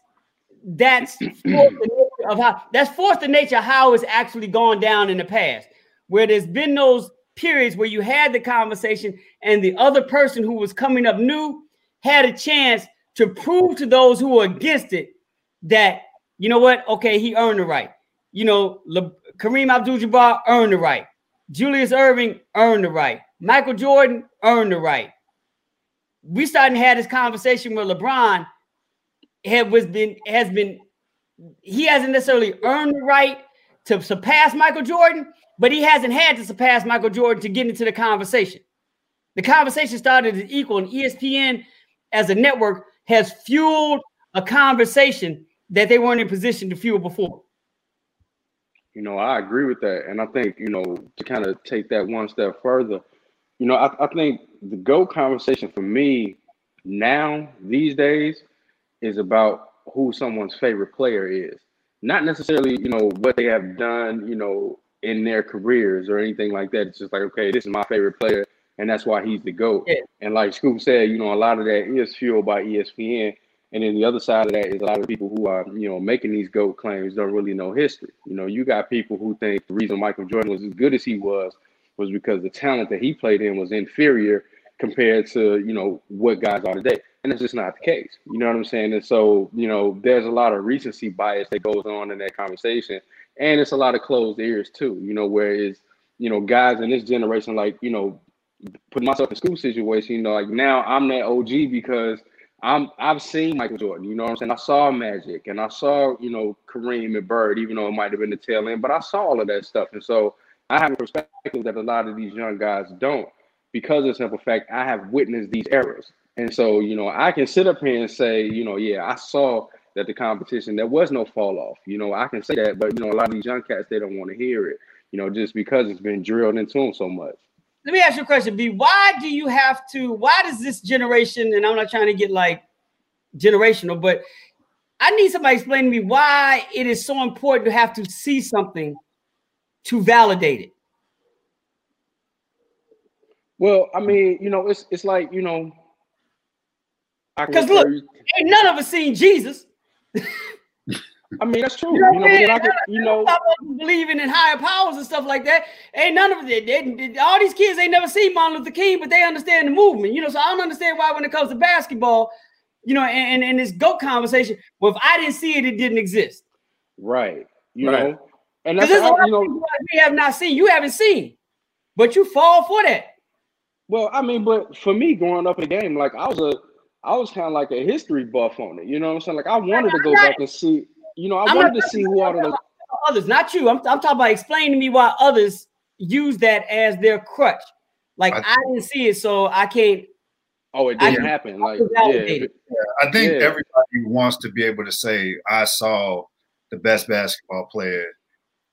that's of how that's forced the nature of how it's actually gone down in the past, where there's been those periods where you had the conversation and the other person who was coming up new had a chance to prove to those who were against it that you know what, okay, he earned the right. You know, Le- Kareem Abdul-Jabbar earned the right. Julius Erving earned the right. Michael Jordan earned the right. We started to have this conversation with LeBron had was been has been he hasn't necessarily earned the right to surpass Michael Jordan, but he hasn't had to surpass Michael Jordan to get into the conversation. The conversation started as equal, and ESPN as a network has fueled a conversation that they weren't in position to fuel before. You know, I agree with that. And I think, you know, to kind of take that one step further, you know, I, I think the GOAT conversation for me now, these days, is about who someone's favorite player is. Not necessarily, you know, what they have done, you know, in their careers or anything like that. It's just like, okay, this is my favorite player, and that's why he's the GOAT. Yeah. And like Scoop said, you know, a lot of that is fueled by ESPN. And then the other side of that is a lot of people who are, you know, making these GOAT claims don't really know history. You know, you got people who think the reason Michael Jordan was as good as he was was because the talent that he played in was inferior compared to you know what guys are today. And it's just not the case. You know what i'm saying? And so you know there's a lot of recency bias that goes on in that conversation. And it's a lot of closed ears too. You know where is you know guys in this generation like you know put myself in school situation you know like now i'm that og because i'm i've seen michael jordan. You know what i'm saying? I saw magic and i saw you know kareem and bird even though it might have been the tail end but i saw all of that stuff. And so I have a perspective that a lot of these young guys don't because of the simple fact I have witnessed these errors. And so, you know, I can sit up here and say, you know, yeah, I saw that the competition, there was no fall off. You know, I can say that, but, you know, a lot of these young cats, they don't want to hear it, you know, just because it's been drilled into them so much. let me ask you a question, B. Why do you have to? Why does this generation? And I'm not trying to get like generational, but I need somebody explain to me why it is so important to have to see something to validate it. Well, I mean, you know, it's it's like you know, because look, ain't none of us seen Jesus. I mean, that's true. You know, you know, could, you know believing in higher powers and stuff like that. Ain't none of it. They, they, all these kids ain't never seen Martin Luther King, but they understand the movement. You know, so I don't understand why when it comes to basketball, you know, and, and, and this GOAT conversation, well, if I didn't see it, it didn't exist. Right. You right. know, and that's how, you know, we have not seen. You haven't seen, but you fall for that. Well, I mean, but for me, growing up in the game, like I was a, I was kind of like a history buff on it. You know what I'm saying? Like I wanted to go back and see. You know, I I'm wanted to see who all the others, not you. I'm, I'm talking about explaining to me why others use that as their crutch. Like I, I didn't see it, so I can't. Oh, it didn't happen. Like yeah, yeah, I think yeah. everybody wants to be able to say, "I saw the best basketball player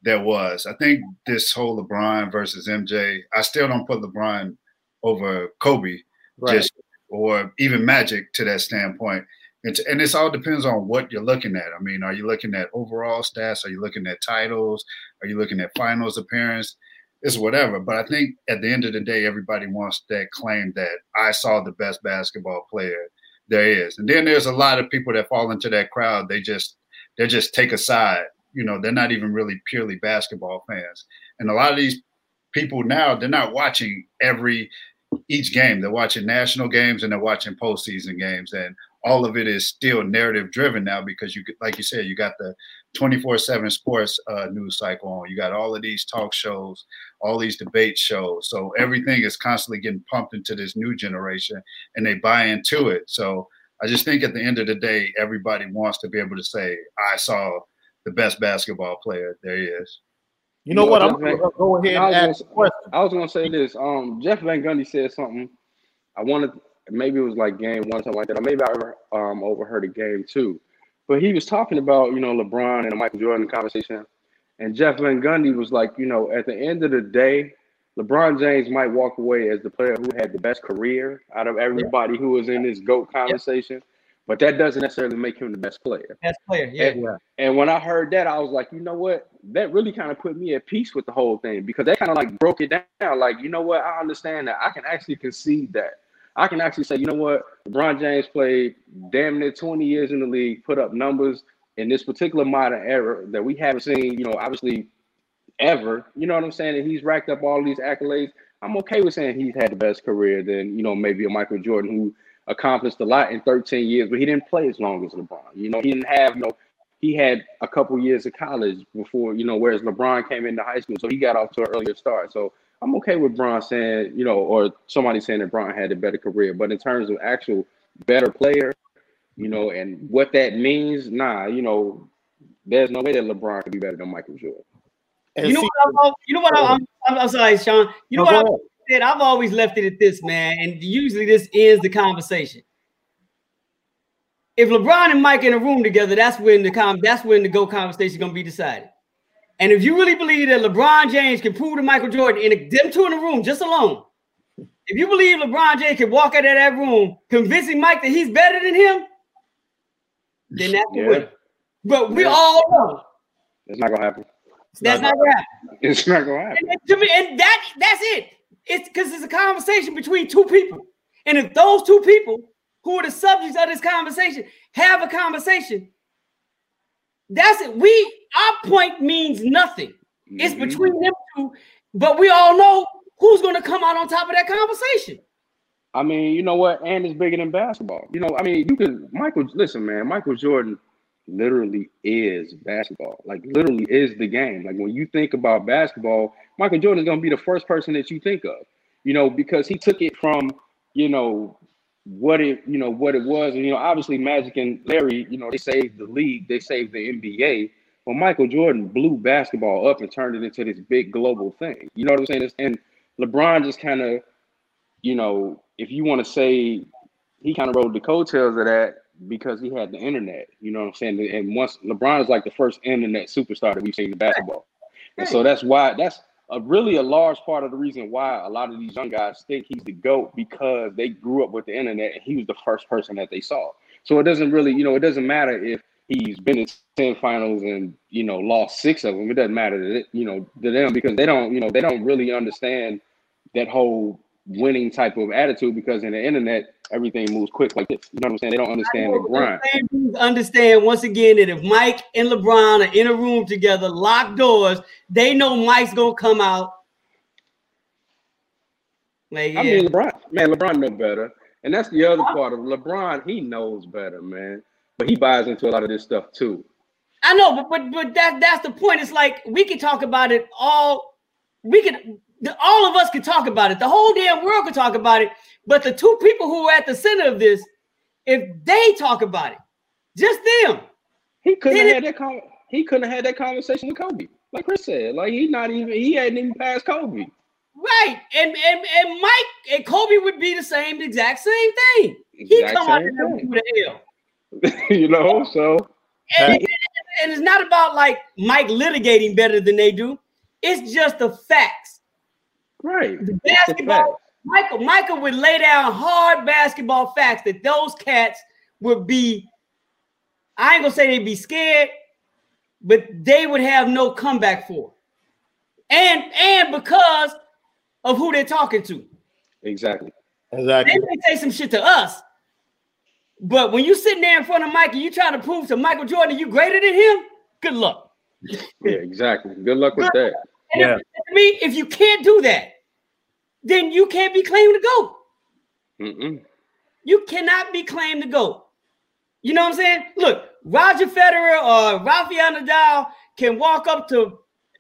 there was." I think this whole LeBron versus MJ. I still don't put LeBron over Kobe, right. just or even Magic to that standpoint. And, and this all depends on what you're looking at. I mean, are you looking at overall stats? Are you looking at titles? Are you looking at finals appearance? It's whatever. But I think at the end of the day, everybody wants that claim that I saw the best basketball player there is. And then there's a lot of people that fall into that crowd. They just they just take a side. You know, they're not even really purely basketball fans. And a lot of these people now, they're not watching every each game. They're watching national games and they're watching postseason games, and all of it is still narrative driven now because you, like you said, you got the 24/7 sports uh, news cycle on. You got all of these talk shows, all these debate shows. So everything is constantly getting pumped into this new generation, and they buy into it. So I just think at the end of the day, everybody wants to be able to say, "I saw the best basketball player there is." You know, you know what? I'm gonna go ahead and ask gonna, I was gonna say this. Um, Jeff Van Gundy said something. I wanted maybe it was like game one, something like that, or maybe I um overheard a game two. But he was talking about you know LeBron and the Michael Jordan conversation, and Jeff Van Gundy was like, you know, at the end of the day, LeBron James might walk away as the player who had the best career out of everybody who was in this GOAT conversation. But that doesn't necessarily make him the best player. Best player, yeah. And, and when I heard that, I was like, you know what? That really kind of put me at peace with the whole thing because that kind of like broke it down. Like, you know what? I understand that. I can actually concede that. I can actually say, you know what? LeBron James played damn near 20 years in the league, put up numbers in this particular modern era that we haven't seen, you know, obviously ever. You know what I'm saying? And he's racked up all these accolades. I'm okay with saying he's had the best career than, you know, maybe a Michael Jordan who accomplished a lot in 13 years, but he didn't play as long as LeBron. You know, he didn't have, you know, he had a couple years of college before, you know, whereas LeBron came into high school, so he got off to an earlier start. So I'm okay with Bron saying, you know, or somebody saying that Bron had a better career, but in terms of actual better player, you know, and what that means, nah, you know, there's no way that LeBron could be better than Michael Jordan. You know, what I'm, you know what I'm, I'm, I'm sorry, Sean. You know what I'm, said, I've always left it at this, man, and usually this ends the conversation. If LeBron and Mike in a room together, that's when the com that's when the go conversation is gonna be decided. And if you really believe that LeBron James can prove to Michael Jordan in them two in the room just alone, if you believe LeBron James can walk out of that room convincing Mike that he's better than him, then that's yeah. But we yeah. all know it's not gonna happen. It's that's not, not gonna happen. It's not gonna happen. And, and, and that that's it. It's because it's a conversation between two people. And if those two people who are the subjects of this conversation have a conversation, that's it. We our point means nothing. Mm-hmm. It's between them two, but we all know who's going to come out on top of that conversation. I mean, you know what? And it's bigger than basketball. You know, I mean, you can Michael. Listen, man, Michael Jordan literally is basketball. Like literally is the game. Like when you think about basketball, Michael Jordan is going to be the first person that you think of. You know, because he took it from, you know, what it, you know, what it was. And you know, obviously Magic and Larry, you know, they saved the league, they saved the NBA. But Michael Jordan blew basketball up and turned it into this big global thing. You know what I'm saying? And LeBron just kind of, you know, if you want to say he kind of rode the coattails of that, because he had the internet. You know what I'm saying? And once LeBron is like the first internet superstar that we've seen in basketball. And so that's why that's a really a large part of the reason why a lot of these young guys think he's the GOAT because they grew up with the internet and he was the first person that they saw. So it doesn't really, you know, it doesn't matter if he's been in 10 finals and, you know, lost six of them. It doesn't matter to, it, you know, to them because they don't, you know, they don't really understand that whole winning type of attitude because in the internet, everything moves quick like this. You know what I'm saying? They don't understand the grind. Understand once again that if Mike and LeBron are in a room together, locked doors, they know Mike's gonna come out. Like, yeah. I mean, LeBron, man, LeBron know better, and that's the other part of LeBron. He knows better, man, but he buys into a lot of this stuff too. I know, but but but that that's the point. It's like we can talk about it all. We can all of us could talk about it. The whole damn world could talk about it. But the two people who are at the center of this, if they talk about it, just them. He couldn't have had that con- he couldn't have had that conversation with Kobe. Like Chris said, like he not even he hadn't even passed Kobe. Right. And and and Mike and Kobe would be the same exact same thing. He come out and do the hell. you know, so and, and, and it's not about like Mike litigating better than they do. It's just the facts. Right. The basketball, Michael, Michael would lay down hard basketball facts that those cats would be. I ain't gonna say they'd be scared, but they would have no comeback for. And and because of who they're talking to. Exactly. Exactly. They may say some shit to us, but when you sitting there in front of Mike and you trying to prove to Michael Jordan you greater than him, good luck. Yeah, exactly. Good luck with that. And yeah. If, I mean, if you can't do that, then you can't be claimed to go. Mm-mm. You cannot be claimed to go. You know what I'm saying? Look, Roger Federer or Rafael Nadal can walk up to,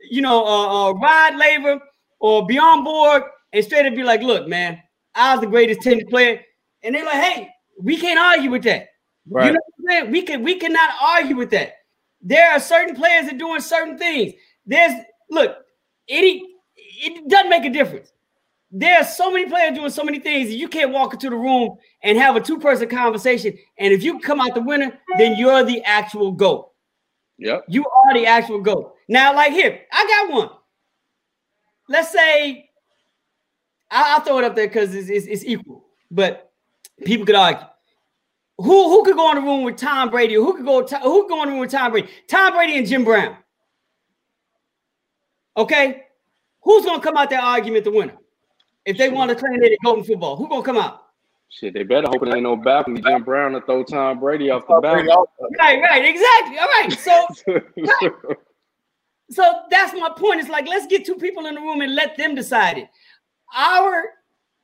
you know, uh, uh, Rod Laver or Bjorn Borg and straight up be like, "Look, man, I was the greatest tennis player," and they're like, "Hey, we can't argue with that." Right. You know what I'm saying? We can we cannot argue with that. There are certain players that doing certain things. There's look, it it doesn't make a difference there are so many players doing so many things that you can't walk into the room and have a two-person conversation. And if you come out the winner, then you're the actual GOAT. Yep. You are the actual GOAT. Now, like here, I got one. Let's say I'll, throw it up there because it's, it's, it's, equal, but people could argue. Who who could go in the room with Tom Brady? Who could go who could go in the room with Tom Brady? Tom Brady and Jim Brown. Okay, who's gonna come out that argument the winner? If they want to claim they go Golden football, who gonna come out? Shit, they better hope it ain't no balcony Jim Brown to throw Tom Brady off the balcony. Right, right, exactly. All right, so right. so that's my point. It's like let's get two people in the room and let them decide it. Our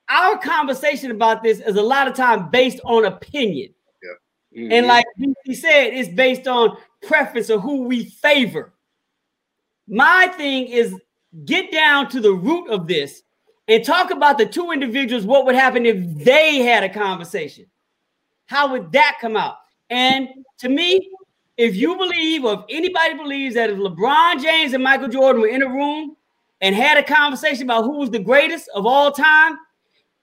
our conversation about this is a lot of time based on opinion. Yeah. Mm-hmm. And like he said, it's based on preference of who we favor. My thing is get down to the root of this and talk about the two individuals, what would happen if they had a conversation? How would that come out? And to me, if you believe, or if anybody believes that if LeBron James and Michael Jordan were in a room and had a conversation about who was the greatest of all time,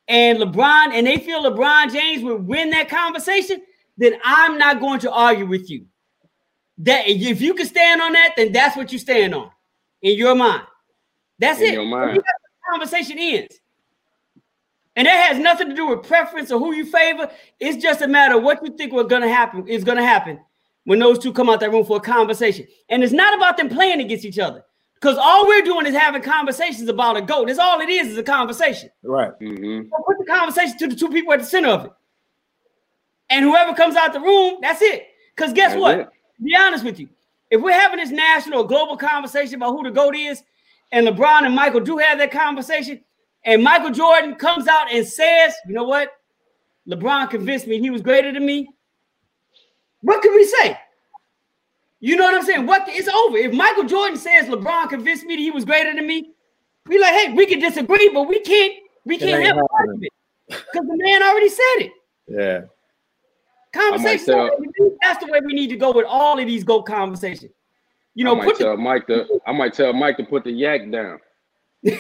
and LeBron, and they feel LeBron James would win that conversation, then I'm not going to argue with you. That if you can stand on that, then that's what you stand on in your mind. That's in it. Your mind conversation ends. And that has nothing to do with preference or who you favor. It's just a matter of what you think was going to happen is going to happen when those two come out that room for a conversation. And it's not about them playing against each other because all we're doing is having conversations about a goat. That's all it is is a conversation. Right. Mm-hmm. So put the conversation to the two people at the center of it. And whoever comes out the room, that's it. Because guess that's what? Be honest with you. If we're having this national or global conversation about who the GOAT is, and LeBron and Michael do have that conversation, and Michael Jordan comes out and says, you know what? LeBron convinced me he was greater than me. What can we say? You know what I'm saying? What it's over. If Michael Jordan says LeBron convinced me that he was greater than me, we like, hey, we can disagree, but we can't, we can't have an argument because the man already said it. Yeah. Conversation. That's the way we need to go with all of these GOAT conversations. You know, I might tell the, Mike to I might tell Mike to put the yak down. he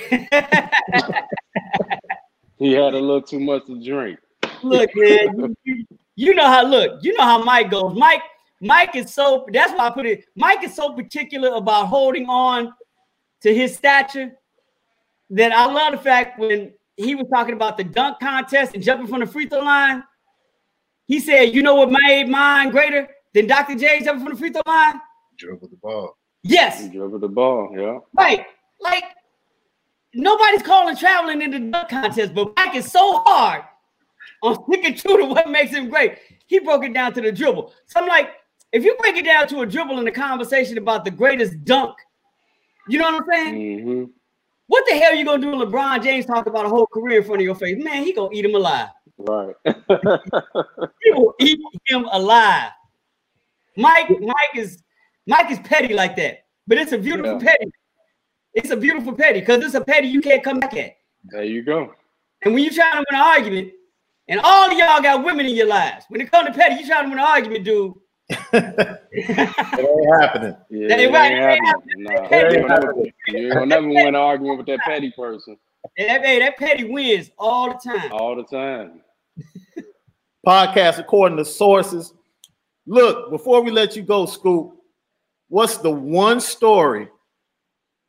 had a little too much to drink. Look, man, you, you, know how look, you know how Mike goes. Mike, Mike is so that's why I put it. Mike is so particular about holding on to his stature that I love the fact when he was talking about the dunk contest and jumping from the free throw line. He said, "You know what made mine greater than Dr. J jumping from the free throw line? Dribble the ball. Yes, Dribble the ball. Yeah. right. Like nobody's calling traveling in the dunk contest, but Mike is so hard on sticking true to what makes him great. He broke it down to the dribble. So I'm like, if you break it down to a dribble in a conversation about the greatest dunk, you know what I'm saying? Mm-hmm. What the hell are you gonna do when LeBron James talk about a whole career in front of your face? Man, he gonna eat him alive. Right. He will eat him alive. Mike, Mike is Mike is petty like that, but it's a beautiful Yeah. petty. It's a beautiful petty because it's a petty you can't come back at. there you go. And when you trying to win an argument, and all of y'all got women in your lives, when it comes to petty, you trying to win an argument, dude. It ain't happening. Yeah, That ain't it ain't happening. Nah, you ain't gonna never- you ain't gonna never win an argument with that petty person that, hey, that petty wins all the time. all the time. Podcast according to sources. Look, before we let you go, Scoop, what's the one story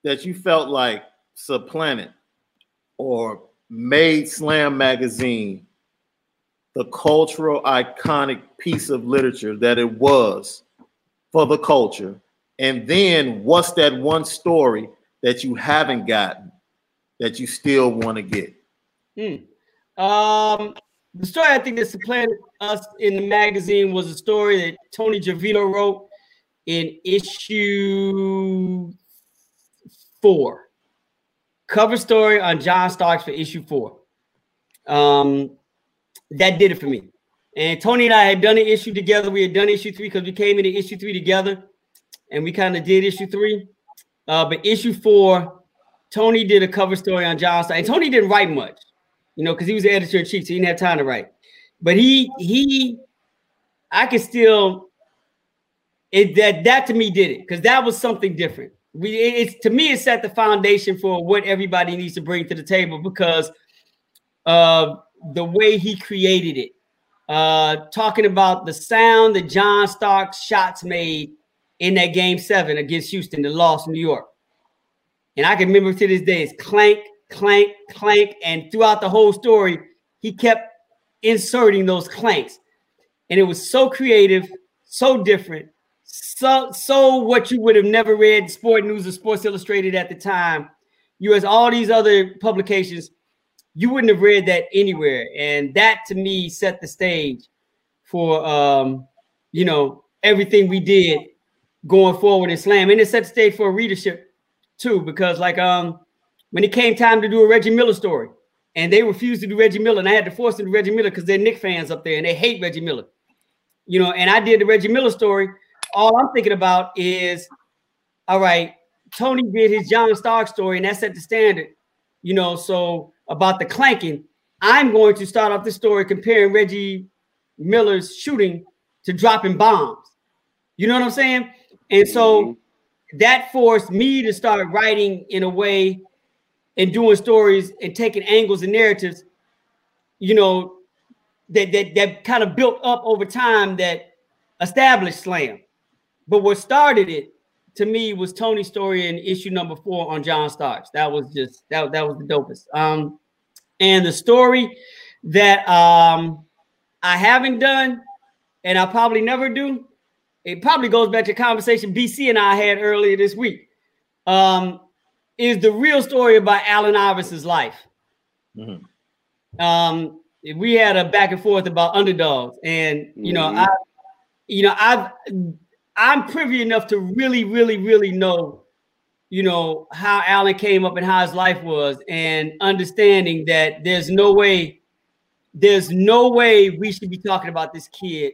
that you felt like supplanted or made Slam Magazine the cultural iconic piece of literature that it was for the culture? And then what's that one story that you haven't gotten that you still want to get? Um, the story I think that supplanted us in the magazine was a story that Tony Gervino wrote in issue four. Cover story on John Starks for issue four. Um, that did it for me. And Tony and I had done an issue together. We had done issue three because we came into issue three together, and we kind of did issue three. Uh, but issue four, Tony did a cover story on John Starks. And Tony didn't write much you know, because he was the editor in chief, so he didn't have time to write. But he he, I could still it that that to me did it because that was something different. We it- it's to me it set the foundation for what everybody needs to bring to the table because of the way he created it. Uh, talking about the sound that John Starks shots made in that game seven against Houston, the loss in New York. And I can remember to this day, it's clank, clank, clank. And throughout the whole story, he kept inserting those clanks. And it was so creative, so different, so so what you would have never read Sport News or Sports Illustrated at the time. You as all these other publications, you wouldn't have read that anywhere. And that to me set the stage for um, you know, everything we did going forward in slam. And it set the stage for readership too, because like um when it came time to do a Reggie Miller story, and they refused to do Reggie Miller, and I had to force them to Reggie Miller because they're Knick fans up there and they hate Reggie Miller. You know, and I did the Reggie Miller story. All I'm thinking about is, all right, Tony did his John Stark story, and that set the standard. You know, so about the clanking, I'm going to start off this story comparing Reggie Miller's shooting to dropping bombs. You know what I'm saying? And so mm-hmm. that forced me to start writing in a way and doing stories and taking angles and narratives, you know, that that that kind of built up over time that established slam. But what started it to me was Tony's story in issue number four on John Starks. That was just that, that was the dopest. Um, and the story that um I haven't done and I probably never do, it probably goes back to a conversation BC and I had earlier this week. Um, is the real story about Allen Iverson's life. Mhm. Um, we had a back and forth about underdogs, and you know, Mhm. I, you know, I've I'm privy enough to really, really, really know, you know, how Allen came up and how his life was, and understanding that there's no way, there's no way we should be talking about this kid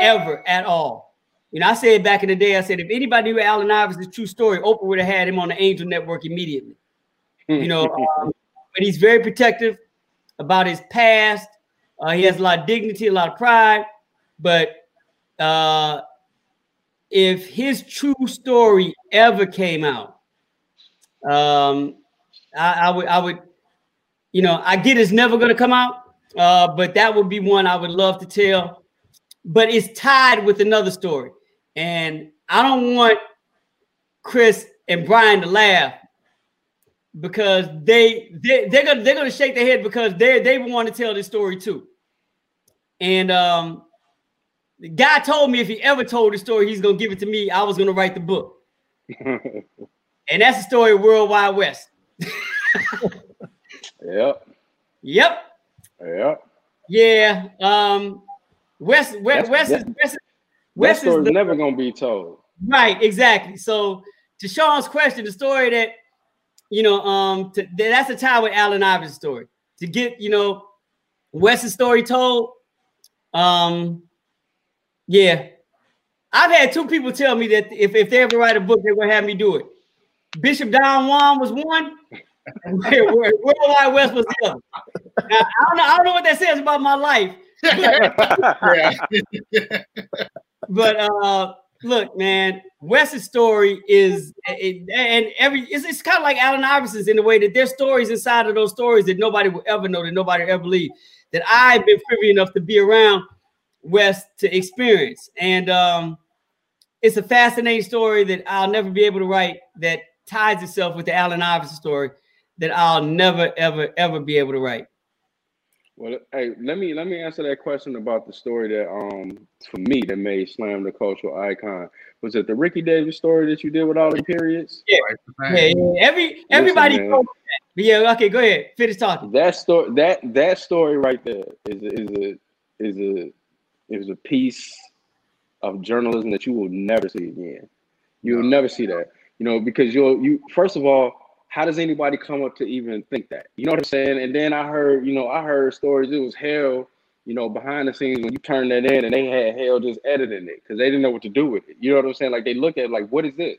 ever at all. You know, I said back in the day, I said if anybody knew Allen Iverson's true story, Oprah would have had him on the Angel Network immediately. You know, um, but he's very protective about his past. Uh, he has a lot of dignity, a lot of pride. But uh, if his true story ever came out, um, I, I would, I would, you know, I get it's never to come out, uh, but that would be one I would love to tell. But it's tied with another story, and I don't want Chris and Brian to laugh because they they they're gonna they're gonna shake their head because they they want to tell this story too. And um, the guy told me if he ever told the story, he's gonna give it to me. I was gonna write the book, and that's the story of World Wide Wes. yep. Yep. Yep. Yeah. Um, Wes Wes Wes is Wes, Wes is the, never gonna be told. Right. Exactly. So to Sean's question, the story that you know, um, to, that's a tie with Allen Iverson's story. To get you know Wes's story told, um, yeah, I've had two people tell me that if, if they ever write a book, they're gonna have me do it. Bishop Don Juan was one, World Wide Wes was the other. Now, I don't know, I don't know what that says about my life. But, uh look, man, Wes's story is it, and every it's, it's kind of like Allen Iverson's in the way that there's stories inside of those stories that nobody will ever know, that nobody will ever believe. That I've been privy enough to be around Wes to experience. And um, it's a fascinating story that I'll never be able to write that ties itself with the Allen Iverson story that I'll never, ever, ever be able to write. Well, hey, let me let me answer that question about the story that um for me that made Slam the cultural icon. Was it the Ricky Davis story that you did with all the periods? Yeah, yeah, yeah. Every everybody. Listen, yeah, okay, go ahead. Finish talking. That story, that that story right there is is a is a is a piece of journalism that you will never see again. You'll never see that. You know, because you'll you first of all, how does anybody come up to even think that? You know what I'm saying? And then I heard, you know, I heard stories. It was hell, you know, behind the scenes when you turn that in, and they had hell just editing it because they didn't know what to do with it. You know what I'm saying? Like they look at it like, what is this?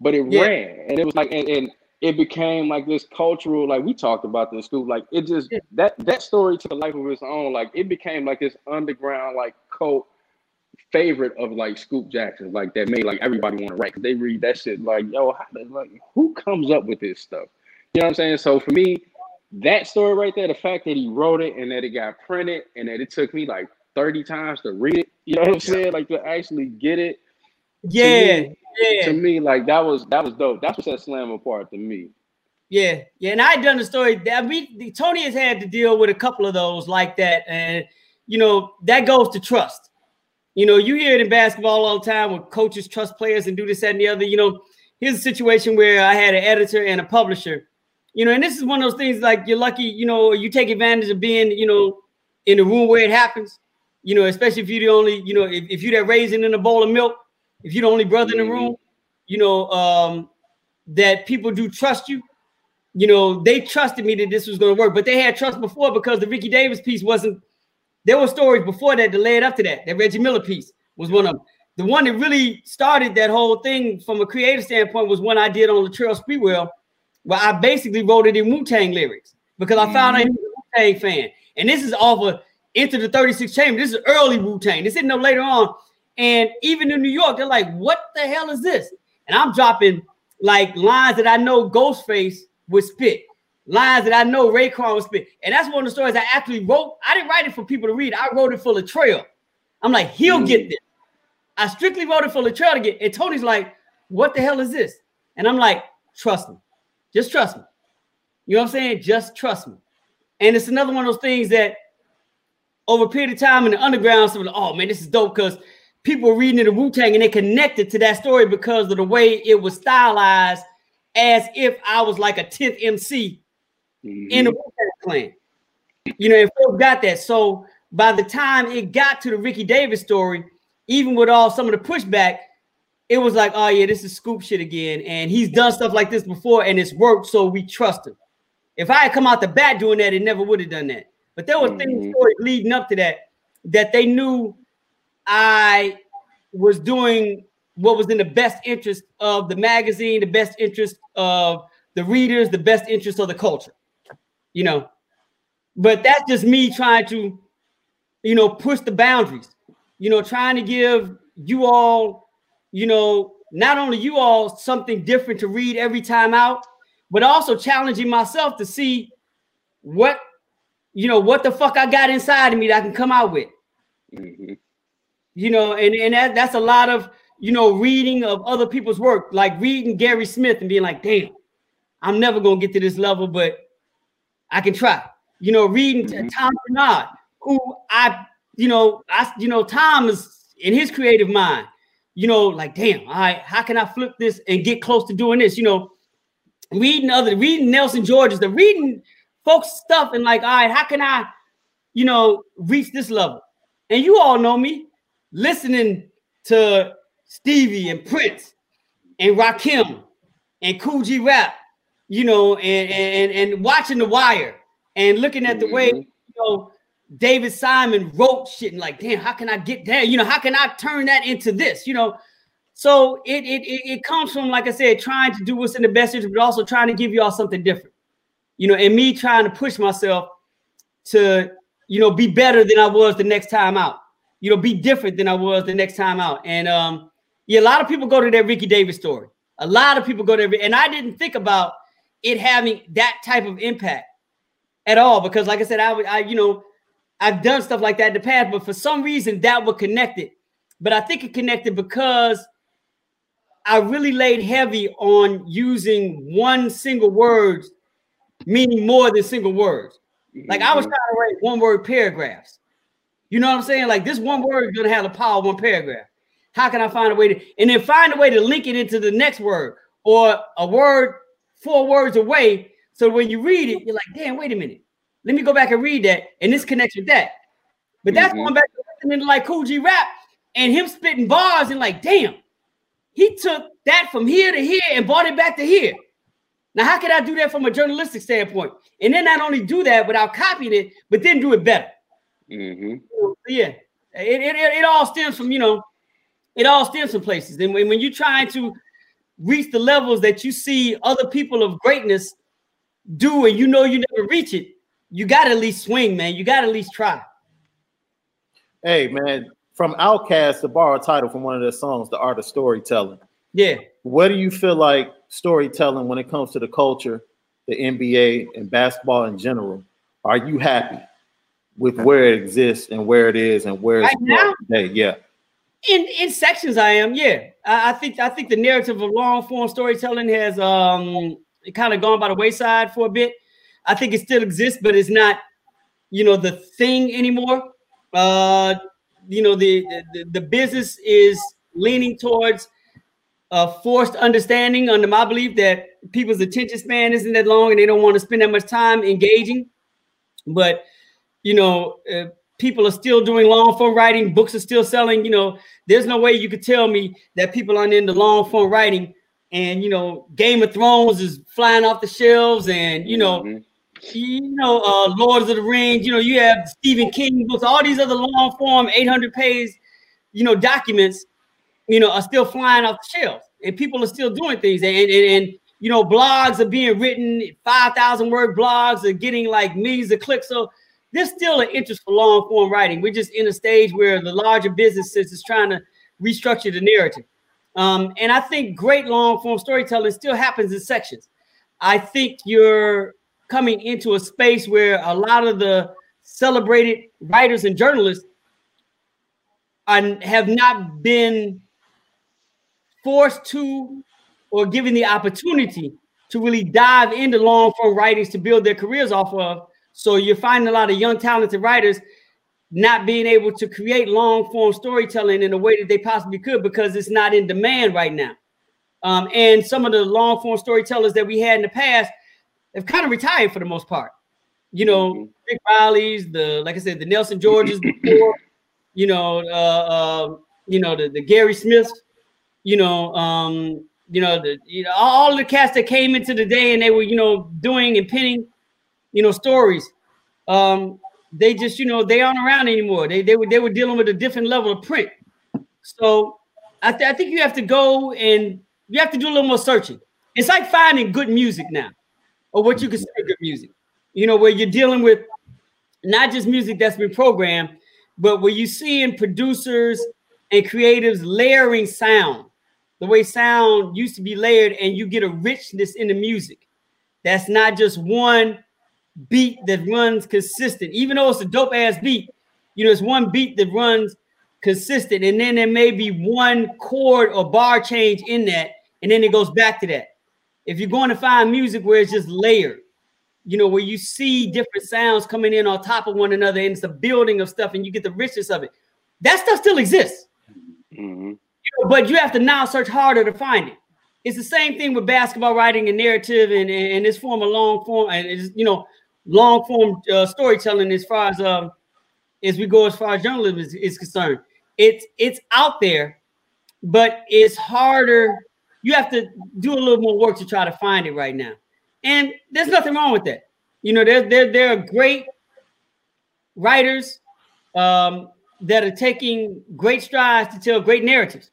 But it yeah. ran, and it was like, and, and it became like this cultural, like we talked about this school. Like it just that that story took a life of its own. Like it became like this underground, like cult favorite of like Scoop Jackson, like that made like everybody want to write because they read that shit like, yo, how, like who comes up with this stuff? You know what I'm saying? So for me, that story right there, the fact that he wrote it and that it got printed and that it took me like 30 times to read it, you know what I'm saying? Like to actually get it. Yeah. Me, yeah. To me, like that was that was dope. That's what set Slam apart to me. Yeah, yeah, and I done the story. I mean, Tony has had to deal with a couple of those like that, and you know that goes to trust. You know, you hear it in basketball all the time where coaches trust players and do this, that, and the other. You know, here's a situation where I had an editor and a publisher. You know, and this is one of those things like you're lucky, you know, you take advantage of being, you know, in the room where it happens. You know, especially if you're the only, you know, if, if you're that raisin in a bowl of milk, if you're the only brother in the room, you know, um, that people do trust you. You know, they trusted me that this was going to work, but they had trust before because the Ricky Davis piece wasn't there were stories before that that led up to that. That Reggie Miller piece was one of them. The one that really started that whole thing from a creative standpoint was one I did on Latrell Sprewell, where I basically wrote it in Wu Tang lyrics because I found mm-hmm. out he was a Wu Tang fan. And this is off of Enter the 36 Chamber. This is early Wu Tang. This isn't no later on. And even in New York, they're like, what the hell is this? And I'm dropping like lines that I know Ghostface would spit lines that I know Raekwon would spit. And that's one of the stories I actually wrote. I didn't write it for people to read. I wrote it for Latrell. I'm like, he'll mm. get this. I strictly wrote it for Latrell to get. And Tony's like, what the hell is this? And I'm like, trust me. Just trust me. You know what I'm saying? Just trust me. And it's another one of those things that over a period of time in the underground, someone like, oh man, this is dope because people were reading the Wu Tang and they connected to that story because of the way it was stylized as if I was like a 10th MC mm-hmm. in the Wu-Tang Clan. You know, and folks got that. So by the time it got to the Ricky Davis story, even with all some of the pushback, it was like, oh yeah, this is scoop shit again. And he's done stuff like this before and it's worked, so we trust him. If I had come out the bat doing that, it never would have done that. But there were mm-hmm. things leading up to that that they knew I was doing what was in the best interest of the magazine, the best interest of the readers, the best interest of the culture you know. But that's just me trying to, you know, push the boundaries, you know, trying to give you all, you know, not only you all something different to read every time out, but also challenging myself to see what, you know, what the fuck I got inside of me that I can come out with. Mm-hmm. You know, and, and that, that's a lot of, you know, reading of other people's work, like reading Gary Smith and being like, damn, I'm never gonna get to this level, but I can try. You know, reading mm-hmm. Tom Bernard, who I, you know, I, you know, Tom is in his creative mind. You know, like, damn, all right, how can I flip this and get close to doing this? You know, reading other, reading Nelson George's, the reading folks stuff, and like, all right, how can I, you know, reach this level? And you all know me, listening to Stevie and Prince and Rakim and Kool G Rap, you know, and, and and watching The Wire and looking at the way mm-hmm. you know David Simon wrote shit and like, damn, how can I get there? You know, how can I turn that into this? You know, so it it it, comes from like I said, trying to do what's in the best interest, but also trying to give y'all something different. You know, and me trying to push myself to you know be better than I was the next time out. You know, be different than I was the next time out. And um, yeah, a lot of people go to that Ricky Davis story. A lot of people go there, and I didn't think about it having that type of impact at all because, like I said, I would, I you know, I've done stuff like that in the past, but for some reason that would connect it. But I think it connected because I really laid heavy on using one single word, meaning more than single words. Like I was mm-hmm. trying to write one word paragraphs. You know what I'm saying? Like this one word is gonna have the power of one paragraph. How can I find a way to and then find a way to link it into the next word or a word four words away? So when you read it, you're like, damn, wait a minute. Let me go back and read that. And this connects with that. But that's mm-hmm. going back to listening to like Kool G Rap and him spitting bars and like, damn, he took that from here to here and brought it back to here. Now, how could I do that from a journalistic standpoint? And then not only do that without copying it, but then do it better. Mm-hmm. yeah, it, it, it all stems from, you know, it all stems from places. And when, when you're trying to reach the levels that you see other people of greatness do, and you know you never reach it, you got to at least swing, man. You got to at least try. Hey, man, from Outkast to borrow a title from one of their songs, The Art of Storytelling. Yeah. What do you feel like storytelling when it comes to the culture, the NBA, and basketball in general? Are you happy with where it exists and where it is and where it's right now? today? Yeah. In in sections, I am. Yeah, I, I think I think the narrative of long form storytelling has um kind of gone by the wayside for a bit. I think it still exists, but it's not, you know, the thing anymore. Uh, you know, the the, the business is leaning towards a forced understanding under my belief that people's attention span isn't that long and they don't want to spend that much time engaging. But you know, uh, people are still doing long form writing, books are still selling. You know, there's no way you could tell me that people aren't into long form writing. And you know, Game of Thrones is flying off the shelves, and you know, mm-hmm. you know, uh, Lords of the Rings. You know, you have Stephen King books, all these other long form, 800 page, you know, documents. You know, are still flying off the shelves, and people are still doing things. And and, and you know, blogs are being written, 5,000 word blogs are getting like millions of clicks. So there's still an interest for long form writing. We're just in a stage where the larger businesses is trying to restructure the narrative. Um, and I think great long form storytelling still happens in sections. I think you're coming into a space where a lot of the celebrated writers and journalists are, have not been forced to or given the opportunity to really dive into long form writings to build their careers off of so you're finding a lot of young, talented writers not being able to create long form storytelling in a way that they possibly could because it's not in demand right now. Um, and some of the long form storytellers that we had in the past have kind of retired for the most part. You know, mm-hmm. Rick Reilly's, the like I said, the Nelson Georges before, you know, uh, uh, you know, the, the Gary Smiths, you know, um, you know, the you know, all the cast that came into the day and they were, you know, doing and pinning you know, stories. Um, they just, you know, they aren't around anymore. They they were they were dealing with a different level of print. So I, th- I think you have to go and you have to do a little more searching. It's like finding good music now, or what you consider good music. You know, where you're dealing with not just music that's been programmed, but where you see in producers and creatives layering sound, the way sound used to be layered, and you get a richness in the music. That's not just one beat that runs consistent, even though it's a dope ass beat. You know, it's one beat that runs consistent, and then there may be one chord or bar change in that, and then it goes back to that. if you're going to find music where it's just layered, you know, where you see different sounds coming in on top of one another, and it's a building of stuff, and you get the richness of it. That stuff still exists. Mm-hmm. You know, but you have to now search harder to find it. It's the same thing with basketball writing and narrative and, and this form of long form and it's, you know long form uh, storytelling as far as um as we go as far as journalism is, is concerned. It's it's out there, but it's harder. You have to do a little more work to try to find it right now. And there's nothing wrong with that. You know, there, there, there are great writers um, that are taking great strides to tell great narratives,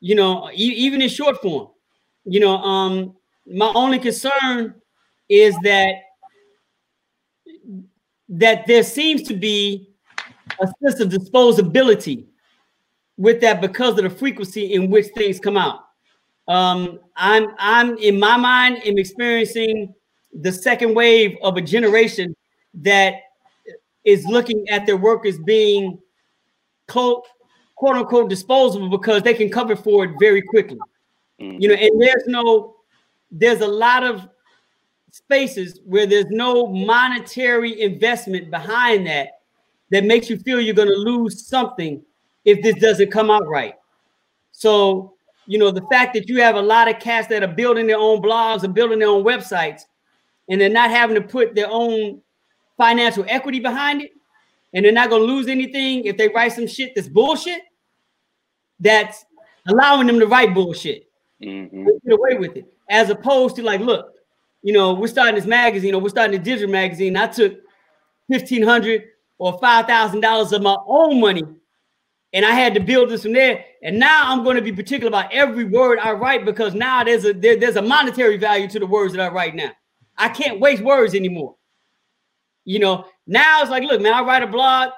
you know, e- even in short form. You know, um, my only concern is that that there seems to be a sense of disposability with that because of the frequency in which things come out. Um, I'm I'm in my mind am experiencing the second wave of a generation that is looking at their work as being quote, quote unquote disposable because they can cover for it very quickly. Mm-hmm. You know, and there's no there's a lot of spaces where there's no monetary investment behind that that makes you feel you're going to lose something if this doesn't come out right. So, you know, the fact that you have a lot of cats that are building their own blogs and building their own websites and they're not having to put their own financial equity behind it and they're not going to lose anything if they write some shit that's bullshit, that's allowing them to write bullshit. Mm-hmm. Get away with it. As opposed to like, look, you know, we're starting this magazine or we're starting a digital magazine. I took fifteen hundred or five thousand dollars of my own money and I had to build this from there. And now I'm going to be particular about every word I write because now there's a there, there's a monetary value to the words that I write now. I can't waste words anymore. You know, now it's like, look, man, I write a blog.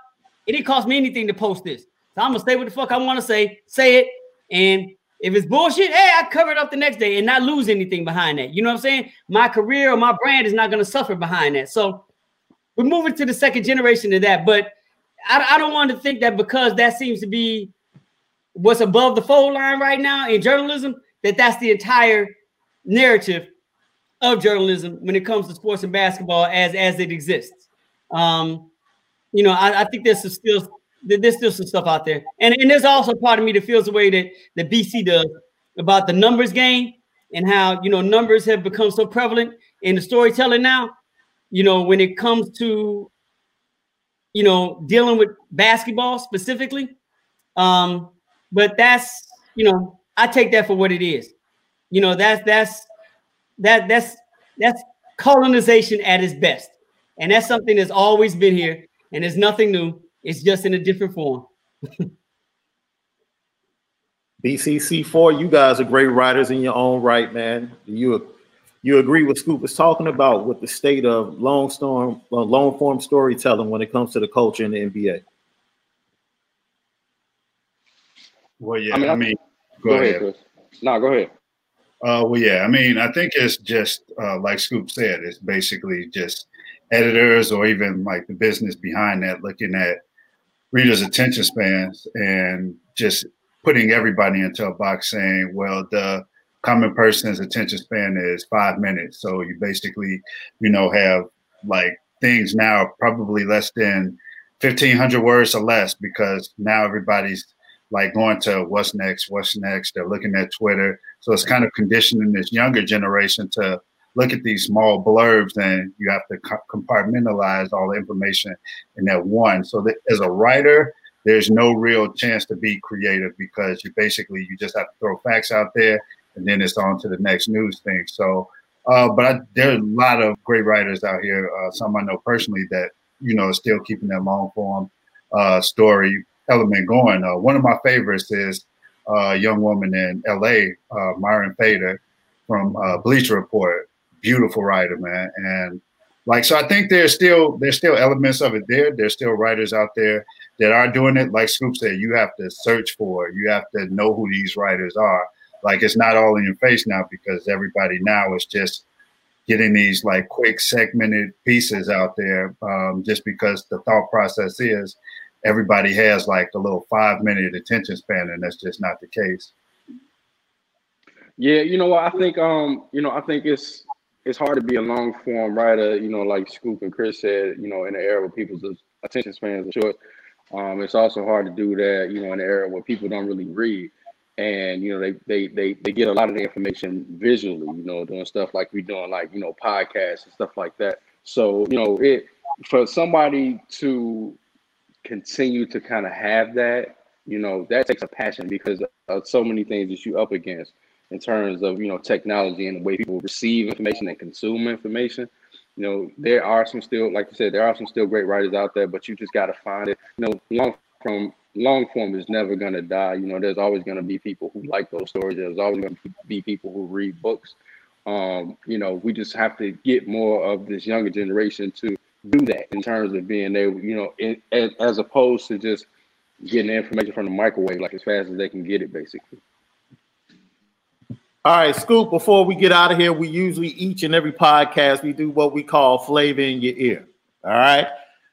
It didn't cost me anything to post this. So I'm gonna say what the fuck I want to say, say it, and if it's bullshit, hey, I cover it up the next day and not lose anything behind that. You know what I'm saying? My career or my brand is not gonna suffer behind that. So we're moving to the second generation of that, but I, I don't want to think that because that seems to be what's above the fold line right now in journalism, that that's the entire narrative of journalism when it comes to sports and basketball as as it exists. Um, you know, I, I think there's some still there's still some stuff out there, and and there's also part of me that feels the way that that BC does about the numbers game and how you know numbers have become so prevalent in the storytelling now. You know, when it comes to you know, dealing with basketball specifically. Um, but that's, you know, I take that for what it is. You know, that's that's that that's that's colonization at its best. And that's something that's always been here and it's nothing new. It's just in a different form. BCC4, you guys are great writers in your own right, man. You you agree with Scoop was talking about with the state of long storm, uh, long form storytelling when it comes to the culture in the NBA? Well, yeah, I mean, I mean go, go, ahead. ahead no, go ahead. Uh, well, yeah, I mean, I think it's just uh, like Scoop said, it's basically just editors or even like the business behind that looking at readers' attention spans and just putting everybody into a box saying, well, the common person's attention span is five minutes. So you basically, you know, have like things now probably less than 1500 words or less because now everybody's like going to what's next, what's next. They're looking at Twitter. So it's kind of conditioning this younger generation to look at these small blurbs and you have to compartmentalize all the information in that one. So that as a writer, there's no real chance to be creative because you basically you just have to throw facts out there and then it's on to the next news thing. So, uh, but I, there are a lot of great writers out here. Uh, some I know personally that you know still keeping that long form uh, story element going. Uh, one of my favorites is uh, a young woman in L.A., uh, Mirin Fader from Bleacher Report. Beautiful writer, man, and like so. I think there's still there's still elements of it there. There's still writers out there that are doing it. Like Scoop said, you have to search for. You have to know who these writers are like it's not all in your face now because everybody now is just getting these like quick segmented pieces out there um, just because the thought process is everybody has like a little five minute attention span and that's just not the case Yeah, you know what? I think um, you know, I think it's it's hard to be a long form writer, you know, like Scoop and Chris said, you know, in an era where people's attention spans are short. Um, it's also hard to do that, you know, in an era where people don't really read. And you know, they they they they get a lot of the information visually, you know, doing stuff like we're doing like, you know, podcasts and stuff like that. So, you know, it for somebody to continue to kind of have that, you know, that takes a passion because of so many things that you up against in terms of you know technology and the way people receive information and consume information. You know, there are some still, like you said, there are some still great writers out there, but you just got to find it. You know, long from long form is never gonna die. You know, there's always gonna be people who like those stories. There's always gonna be people who read books. Um, you know, we just have to get more of this younger generation to do that in terms of being able, you know, in, as, as opposed to just getting information from the microwave like as fast as they can get it, basically. All right, Scoop, before we get out of here, we usually each and every podcast we do what we call flavor in your ear. All right.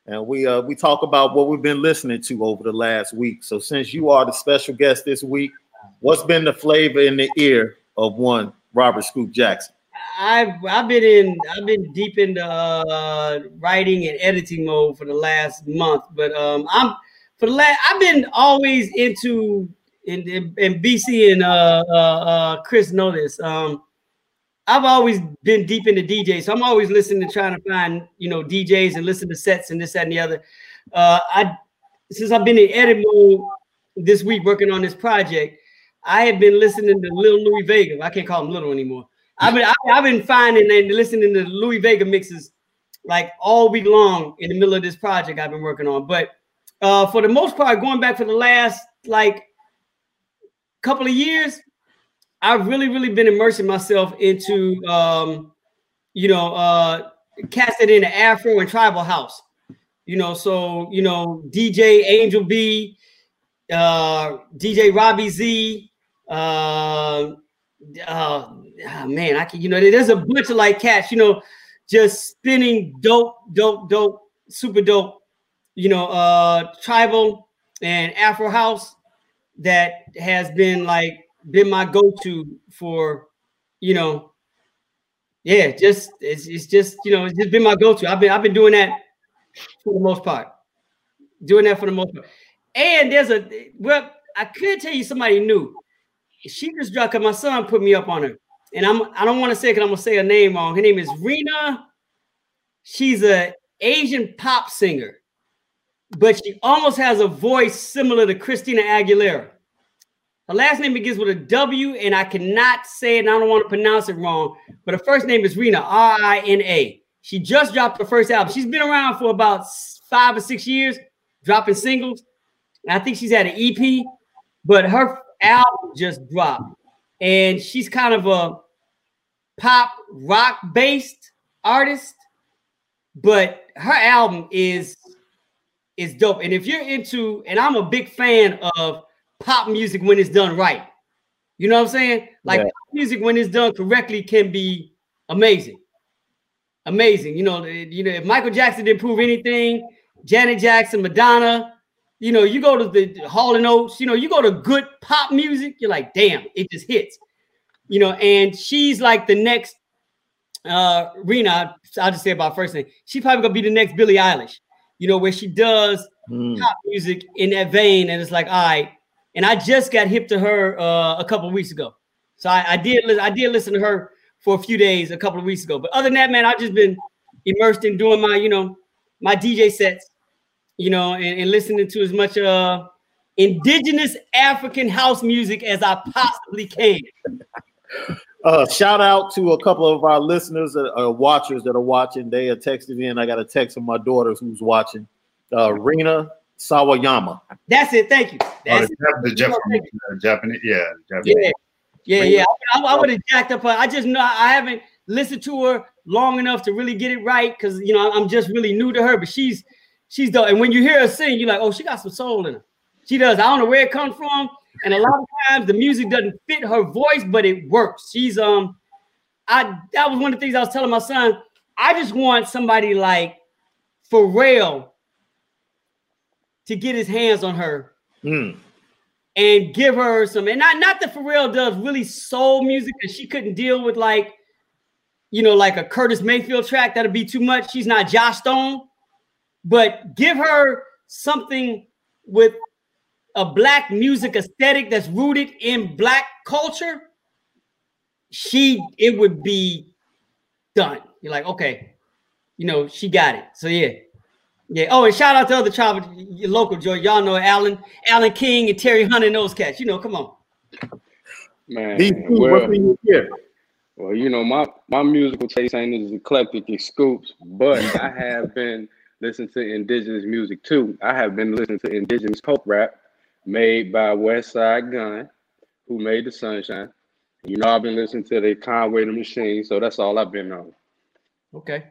And we uh we talk about what we've been listening to over the last week. So since you are the special guest this week, what's been the flavor in the ear of one Robert Scoop Jackson? I've I've been in I've been deep into uh, writing and editing mode for the last month, but um I'm for the last I've been always into and, and BC and uh, uh, uh, Chris know this. Um, I've always been deep into DJs, so I'm always listening to trying to find you know DJs and listen to sets and this that and the other. Uh, I since I've been in edit mode this week working on this project, I have been listening to Little Louie Vega. I can't call him Little anymore. I've been I, have been finding and listening to Louie Vega mixes like all week long in the middle of this project I've been working on. But uh, for the most part, going back for the last like couple of years, I've really, really been immersing myself into, um, you know, uh, casting in the Afro and Tribal House. You know, so you know, DJ Angel B, uh, DJ Robbie Z, uh, uh, oh, man, I can, you know, there's a bunch of like cats, you know, just spinning dope, dope, dope, super dope, you know, uh, tribal and Afro house that has been like been my go-to for you know yeah just it's, it's just you know it's just been my go-to. I've been i've been doing that for the most part. Doing that for the most part. And there's a well i could tell you somebody new. She just dropped because my son put me up on her. And i'm i don't want to say because i'm gonna say her name wrong. Her name is Rina. She's a asian pop singer but she almost has a voice similar to Christina Aguilera. Her last name begins with a W, and I cannot say it, and I don't want to pronounce it wrong. But her first name is Rina, R I N A. She just dropped her first album. She's been around for about five or six years, dropping singles. And I think she's had an EP, but her album just dropped. And she's kind of a pop rock based artist, but her album is is dope. And if you're into, and I'm a big fan of pop music when it's done right. You know what I'm saying? Like yeah. music when it's done correctly can be amazing. Amazing. You know, you know, if Michael Jackson didn't prove anything, Janet Jackson, Madonna, you know, you go to the Hall and Oates, you know, you go to good pop music, you're like, damn, it just hits. You know, and she's like the next uh Rina, I'll just say about first thing. She's probably gonna be the next Billie Eilish you know, where she does mm. pop music in that vein. And it's like, all right. And I just got hip to her uh, a couple weeks ago. So I, I did I did listen to her for a few days a couple of weeks ago. But other than that, man, I've just been immersed in doing my, you know, my DJ sets, you know, and, and listening to as much uh indigenous African house music as I possibly can. Uh, shout out to a couple of our listeners that are watchers that are watching. They are texting and I got a text from my daughter who's watching. Uh, Rina Sawayama. That's it. Thank you. That's oh, the, the Japanese, uh, Japanese, yeah, Japanese. yeah, yeah, yeah. I, I would have jacked up her. I just know I haven't listened to her long enough to really get it right because you know I'm just really new to her. But she's she's dope. And when you hear her sing, you're like, oh, she got some soul in her. She does. I don't know where it comes from. And a lot of times the music doesn't fit her voice, but it works. She's um, I that was one of the things I was telling my son. I just want somebody like Pharrell to get his hands on her. Mm. and give her some, and not not that Pharrell does really soul music, and she couldn't deal with like, you know, like a Curtis Mayfield track. That'd be too much. She's not Joss Stone, but give her something with a black music aesthetic that's rooted in black culture. She, it would be done. You're like, okay, you know, she got it. So yeah. Yeah. Oh, and shout out to other travel your local Joy. Y'all know Alan, Alan King, and Terry Hunt and those cats. You know, come on. Man, DC, well, what's in your well, you know, my my musical taste ain't as eclectic as Scoops, but I have been listening to indigenous music too. I have been listening to indigenous pop rap made by Westside Gunn, who made the Sunshine. You know, I've been listening to the Conway the Machine, so that's all I've been on. Okay.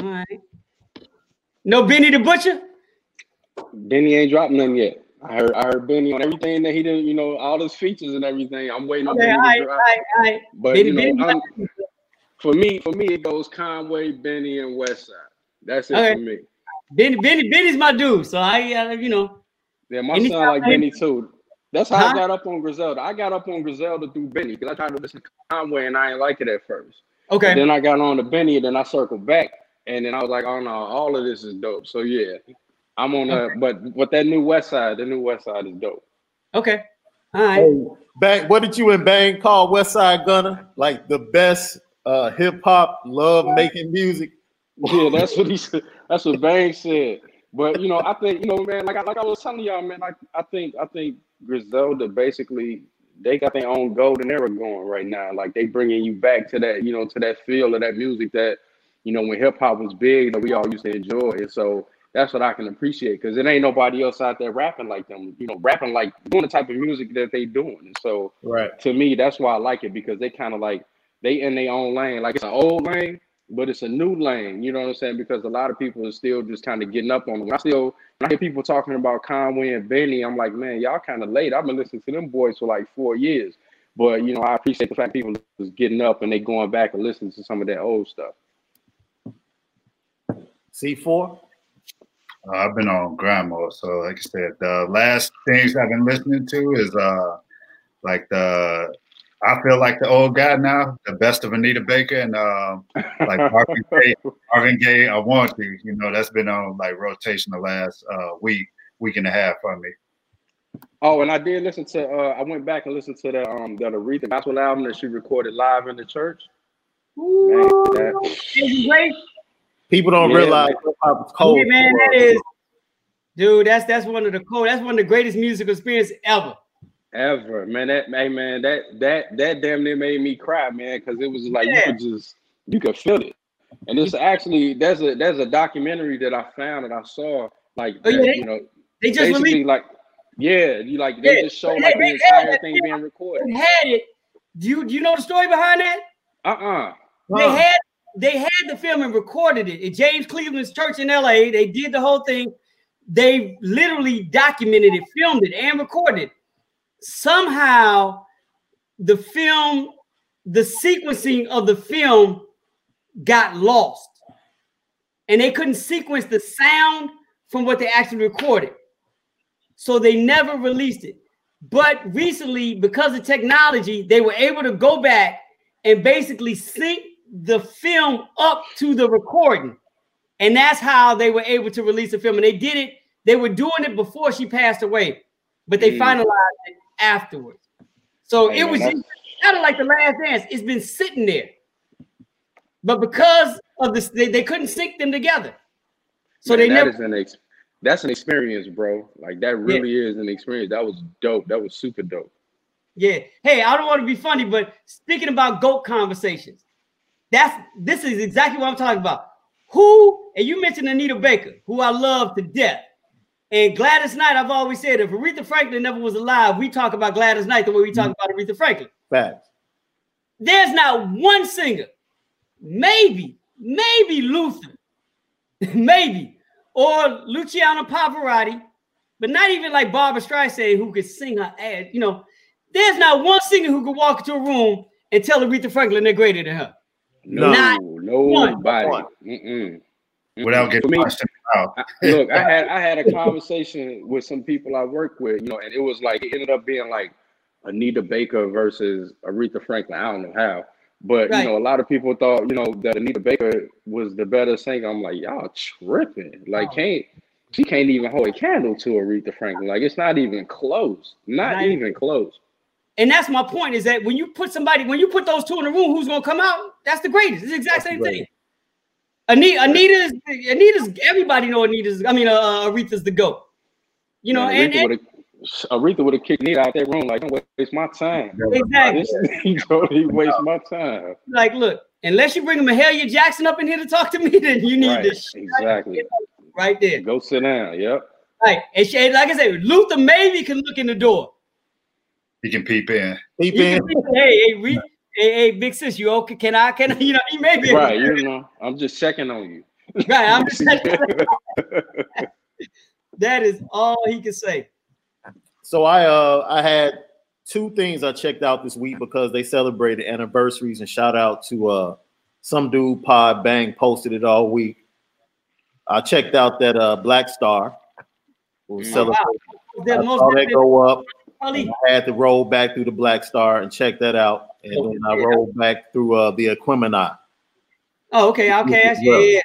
All right. No Benny the Butcher? Benny ain't dropped none yet. I heard I heard Benny on everything that he did, you know, all his features and everything. I'm waiting on Okay, Benny all to right, all drop. right, all right. But Benny, you know, Benny, for me, for me, it goes Conway, Benny, and Westside. That's it for me. Benny, Benny, Benny's my dude. So I, uh, you know, Yeah, my son like Benny too. That's how Huh? I got up on Griselda. I got up on Griselda through Benny because I tried to listen to Conway and I didn't like it at first. okay. Then I got on to Benny and then I circled back and then I was like, oh no, all of this is dope. So yeah, I'm on that. But with that new West Side, the new West Side is dope. Okay. All right. Hey, Bang, what did you and Bang call West Side Gunner? Like the best uh, hip hop love making music. Yeah, that's what he said. That's what Bang said. But you know, I think you know, man. Like I, like I was telling y'all, man. I, I think I think Griselda basically they got their own golden era going right now. Like they bringing you back to that, you know, to that feel of that music that you know when hip hop was big that we all used to enjoy. And so that's what I can appreciate because it ain't nobody else out there rapping like them. You know, rapping like doing the type of music that they doing. And so Right. to me, that's why I like it because they kind of like they in their own lane. Like it's an old lane, but it's a new lane. You know what I'm saying? Because a lot of people are still just kind of getting up on them. I still when I hear people talking about Conway and Benny, I'm like, man, y'all kind of late. I've been listening to them boys for like four years. But you know, I appreciate the fact people is getting up and they going back and listening to some of that old stuff. C4? Uh, I've been on grandma, so like I said, the last things I've been listening to is uh like the I feel like the old guy now, the best of Anita Baker and um like Marvin Gaye, Marvin Gaye, I want you. You know, that's been on like rotation the last uh week, week and a half for me. Oh, and I did listen to. Uh, I went back and listened to the um the Aretha gospel album that she recorded live in the church. Man, that, Is it great? People don't Yeah, realize man. hip cold. Yeah, man, that is, dude. That's that's one of the cool. That's one of the greatest musical experiences ever. ever, man. That hey, man, that that that damn near made me cry, man, because it was like Yeah. you could just you could feel it. And it's actually there's a there's a documentary that I found and I saw like Oh, yeah, that, they- you know They just basically released. like yeah, you like they Yeah, just show like they the entire that thing being recorded. Had it. Do you do you know the story behind that? Uh uh They had they had the film and recorded it at James Cleveland's church in LA. They did the whole thing. They literally documented it, filmed it, and recorded. it. Somehow, the film, the sequencing of the film got lost. And they couldn't sequence the sound from what they actually recorded. So they never released it. But recently, because of technology, they were able to go back and basically sync the film up to the recording. And that's how they were able to release the film. And they did it, they were doing it before she passed away, but they Mm. finalized it afterwards. So it was kind of like the last dance. It's been sitting there. But because of this, they, they couldn't sync them together. So Man, they that never is an ex- that's an experience, bro. Like that really is an experience. That was dope. That was super dope. Yeah. Hey, I don't want to be funny, but speaking about goat conversations, that's this is exactly what I'm talking about. Who and you mentioned Anita Baker, who I love to death, and Gladys Knight. I've always said if Aretha Franklin never was alive, we talk about Gladys Knight the way we talk mm-hmm. about Aretha Franklin. Facts. There's not one singer, maybe, maybe Luther, maybe, or Luciano Pavarotti, but not even like Barbra Streisand who could sing her ass. You know, there's not one singer who could walk into a room and tell Aretha Franklin they're greater than her. No, Not nobody. one. Mm-mm. Without Mm-mm. getting For me, punched in look, I had I had a conversation with some people I work with, you know, and it was like it ended up being like Anita Baker versus Aretha Franklin. I don't know how, but Right. you know, a lot of people thought, you know, that Anita Baker was the better singer. I'm like, y'all tripping. Like, Oh. can't she can't even hold a candle to Aretha Franklin. Like, it's not even close. Not Not even close. And that's my point is that when you put somebody, when you put those two in the room, who's gonna come out? That's the greatest. It's the exact That's same thing. Anita, Anita's, Anita's, everybody know Anita's, I mean, uh, Aretha's the GOAT. You know, and, Aretha and would have Aretha would have kicked Nita out that room. Like, don't waste my time. exactly. Don't even waste my time. Like, look, unless you bring Mahalia Jackson up in here to talk to me, then you need Right, this exactly. right there. Go sit down. Yep. Right. And she, like I said, Luther maybe can look in the door. He can peep in. Peep He in. can say, hey, hey, re, hey, hey, big sis, you okay? Can I, can I, you know, he may be Right. You know, I'm just checking on you. Right. I'm just saying, that is all he can say. So I uh I had two things I checked out this week because they celebrated anniversaries and shout out to uh some dude Pod Bang posted it all week. I checked out that uh Black Star was Mm. celebrating. The I most saw that go up. I had to roll back through the Black Star and check that out, and then I rolled back through uh the Aquemini. Oh, okay, okay. Well. Yeah.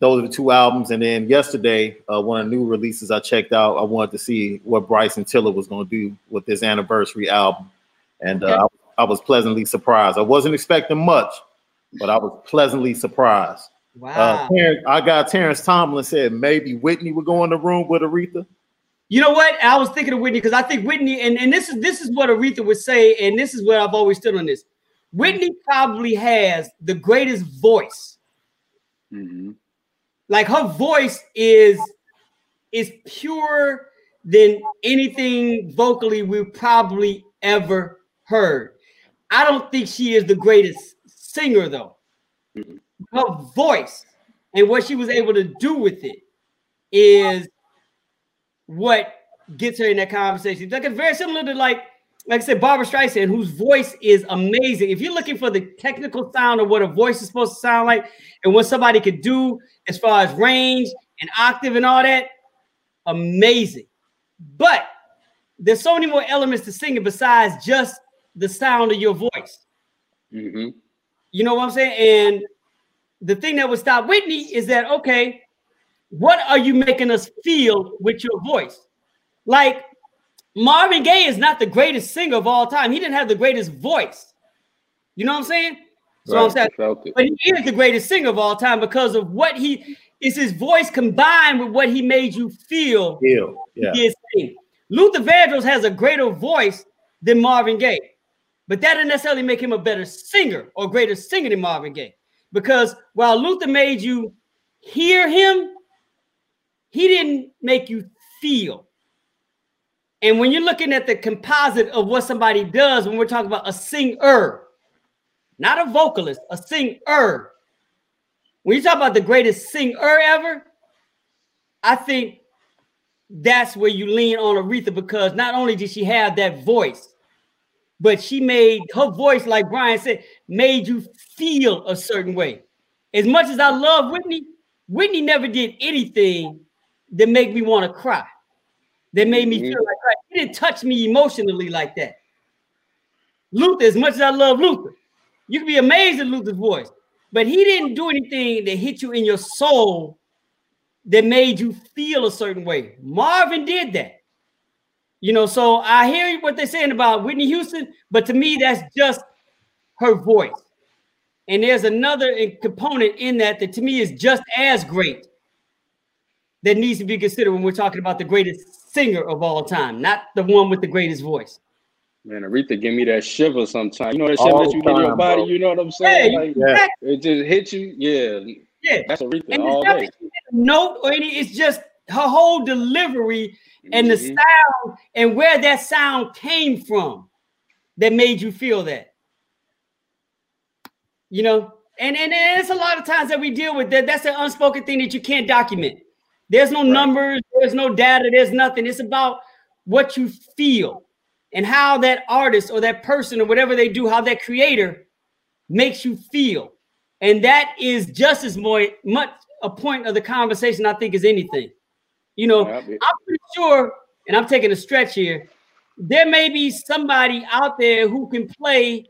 Those are the two albums, and then yesterday, uh, one of the new releases I checked out. I wanted to see what Bryson Tiller was going to do with this anniversary album, and uh, I, I was pleasantly surprised. I wasn't expecting much, but I was pleasantly surprised. Uh, Wow. Terrence, I got Terrence Tomlin said maybe Whitney would go in the room with Aretha. You know what? I was thinking of Whitney because I think Whitney, and, and this is this is what Aretha would say, and this is where I've always stood on this. Whitney probably has the greatest voice. Mhm. Like her voice is is pure than anything vocally we've probably ever heard. I don't think she is the greatest singer though. Mhm. Her voice and what she was able to do with it is what gets her in that conversation. Like it's very similar to like, like I said, Barbra Streisand, whose voice is amazing. If you're looking for the technical sound of what a voice is supposed to sound like, and what somebody could do as far as range and octave and all that, amazing. But there's so many more elements to singing besides just the sound of your voice. Mhm. You know what I'm saying? And the thing that would stop Whitney is that okay, what are you making us feel with your voice? Like Marvin Gaye is not the greatest singer of all time. He didn't have the greatest voice. You know what I'm saying? So I'm saying, I felt it. but he is the greatest singer of all time because of what he is his voice combined with what he made you feel Yeah, yeah. Luther Vandross has a greater voice than Marvin Gaye, but that doesn't necessarily make him a better singer or greater singer than Marvin Gaye. Because while Luther made you hear him, he didn't make you feel. And when you're looking at the composite of what somebody does, when we're talking about a singer, not a vocalist, a singer. When you talk about the greatest singer ever, I think that's where you lean on Aretha because not only did she have that voice, but she made her voice, like Brian said, made you feel a certain way. As much as I love Whitney, Whitney never did anything that made me want to cry, that made me mm-hmm. feel like cry. He didn't touch me emotionally like that. Luther, as much as I love Luther, you can be amazed at Luther's voice, but he didn't do anything that hit you in your soul that made you feel a certain way. Marvin did that. You know, so I hear what they're saying about Whitney Houston, but to me, that's just her voice. And there's another component in that that to me is just as great that needs to be considered when we're talking about the greatest singer of all time, not the one with the greatest voice. Man, Aretha give me that shiver sometimes. You know that shiver that you get in your body. bro. You know what I'm saying? you- Like, Yeah. it just hits you. Yeah, yeah. that's Aretha And all it's day. that she hit a note or any, it's just her whole delivery and the Mhm. sound and where that sound came from that made you feel that. You know, and and, and it's a lot of times that we deal with that. That's an unspoken thing that you can't document. There's no numbers, there's no data, there's nothing. It's about what you feel and how that artist or that person or whatever they do, how that creator makes you feel. And that is just as more much a point of the conversation, I think, as anything. You know, I'm pretty sure, and I'm taking a stretch here. There may be somebody out there who can play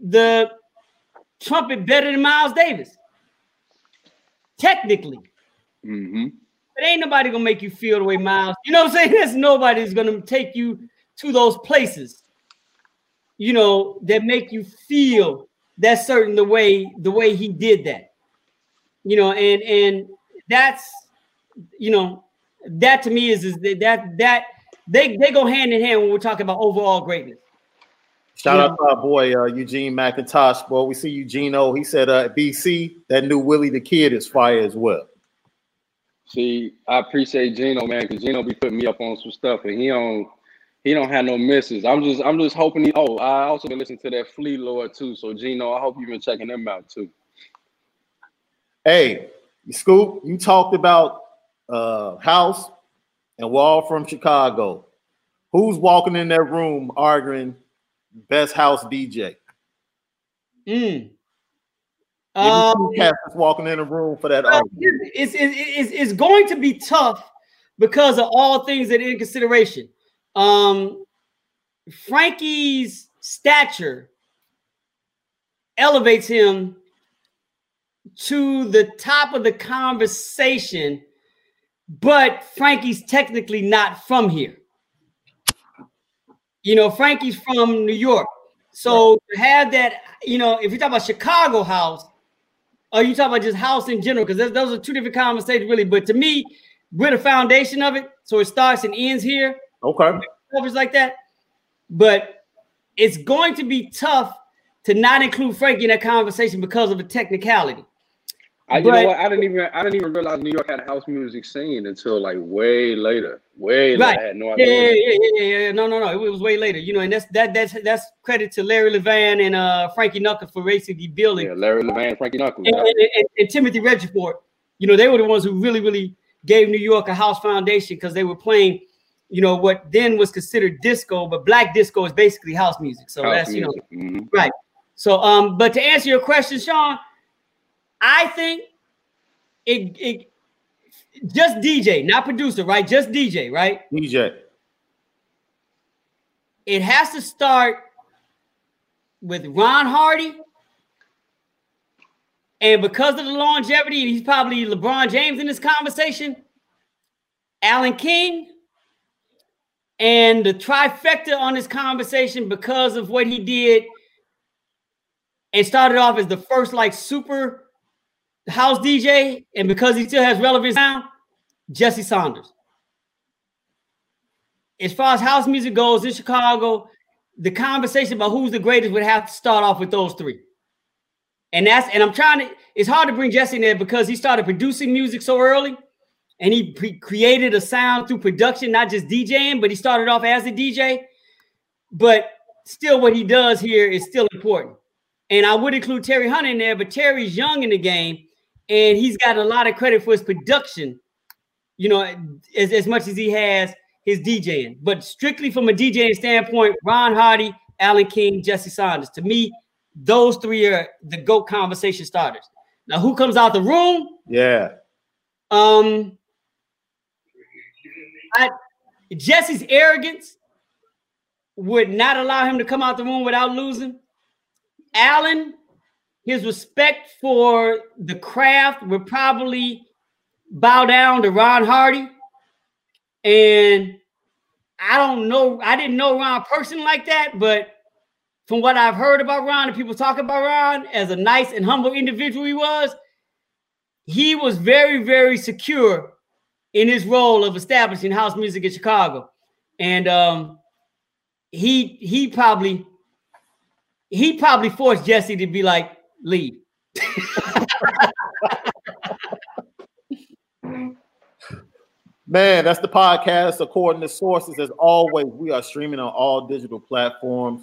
the trumpet better than Miles Davis. Technically. Mm-hmm. But ain't nobody gonna make you feel the way Miles. You know what I'm saying? There's nobody's gonna take you to those places, you know, that make you feel that certain the way the way he did that. You know, and and that's you know, that to me is is that that they they go hand in hand when we're talking about overall greatness. Shout yeah. out to our boy uh, Eugene McIntosh. Boy, we see Eugene Eugenio. He said, uh, "BC, that new Willie the Kid is fire as well." See, I appreciate Gino, man, because Gino be putting me up on some stuff, and he don't he don't have no misses. I'm just I'm just hoping he. Oh, I also been listening to that Flee Lord too. So Gino, I hope you've been checking them out too. Hey, Scoop, you talked about uh, House, and we're from Chicago. Who's walking in that room arguing best house DJ? Mm. Um, walking in the room for that. It's, it's, it's, it's going to be tough because of all things that in consideration. Um, Frankie's stature elevates him to the top of the conversation, but Frankie's technically not from here. You know, Frankie's from New York. So right. to have that, you know, if you talk about Chicago house, or you talk about just house in general, because those are two different conversations, really. But to me, we're the foundation of it. So it starts and ends here. Okay. Covers like that. But it's going to be tough to not include Frankie in that conversation because of the technicality. I, you but, know what? I didn't even I didn't even realize New York had a house music scene until like way later. Way right. later. I had no idea. Yeah, yeah, yeah, yeah, No, no, no. It was way later. You know, and that's that that's that's credit to Larry Levan and uh Frankie Knuckles for basically building. Yeah, Larry Levan, Frankie Knuckles, and, and, and, and Timothy Regisford. You know, they were the ones who really, really gave New York a house foundation because they were playing, you know, what then was considered disco, but black disco is basically house music. So house that's music. you know, mm-hmm. right. So um, but to answer your question, Sean, I think it, it just DJ, not producer, right? Just DJ, right? DJ. It has to start with Ron Hardy. And because of the longevity, he's probably LeBron James in this conversation, Alan King, and the trifecta on this conversation because of what he did and started off as the first like super house DJ, and because he still has relevance now, Jesse Saunders. As far as house music goes in Chicago, the conversation about who's the greatest would have to start off with those three. And that's and I'm trying to. It's hard to bring Jesse in there because he started producing music so early, and he pre- created a sound through production, not just DJing. But he started off as a DJ. But still, what he does here is still important. And I would include Terry Hunt in there, but Terry's young in the game, and he's got a lot of credit for his production, you know, as, as much as he has his DJing. But strictly from a DJing standpoint, Ron Hardy, Alan King, Jesse Saunders. To me, those three are the GOAT conversation starters. Now, who comes out the room? Yeah. Um, I, Jesse's arrogance would not allow him to come out the room without losing. Alan his respect for the craft would probably bow down to Ron Hardy. And I don't know, I didn't know Ron personally like that, but from what I've heard about Ron and people talk about Ron as a nice and humble individual he was, he was very, very secure in his role of establishing house music in Chicago. And um, he he probably he probably forced Jesse to be like, leave. Man, that's the podcast. According to sources, as always, we are streaming on all digital platforms.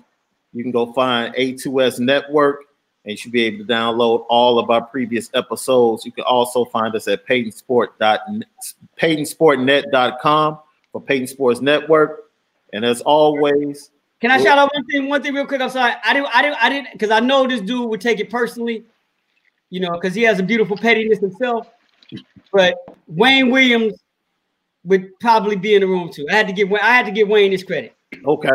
You can go find A2S Network and you should be able to download all of our previous episodes. You can also find us at PaytonSportNet.com for Payton Sports Network. And as always, can I shout out one thing? One thing real quick. I'm sorry. I didn't. I didn't. I didn't because I know this dude would take it personally. you know, because he has a beautiful pettiness himself. But Wayne Williams would probably be in the room too. I had to give I had to give Wayne his credit. Okay.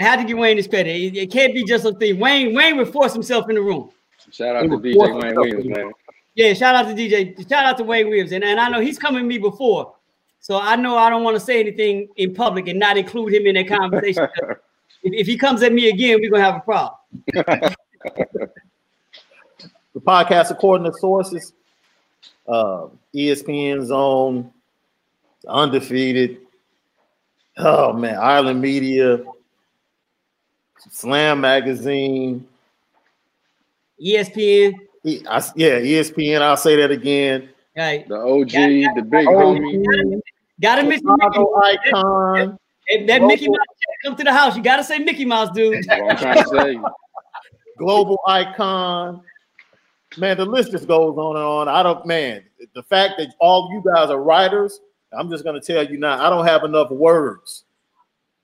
I had to give Wayne his credit. It, it can't be just a thing. Wayne Wayne would force himself in the room. Shout out to DJ Wayne Williams, man. Yeah, shout out to DJ. Shout out to Wayne Williams. And, and I know he's coming to me before. So I know I don't want to say anything in public and not include him in that conversation. if, if he comes at me again, we're gonna have a problem. the podcast, according to sources, uh, ESPN Zone, Undefeated. Oh man, Island Media, Slam Magazine, ESPN. I, yeah, ESPN. I'll say that again. Right. The OG, got, the big homie. Gotta miss Chicago icon. That, that Mickey Mouse come to the house. You gotta say Mickey Mouse, dude. I'm trying to say. Global icon. Man, the list just goes on and on. I don't, man, the fact that all you guys are writers, I'm just gonna tell you now, I don't have enough words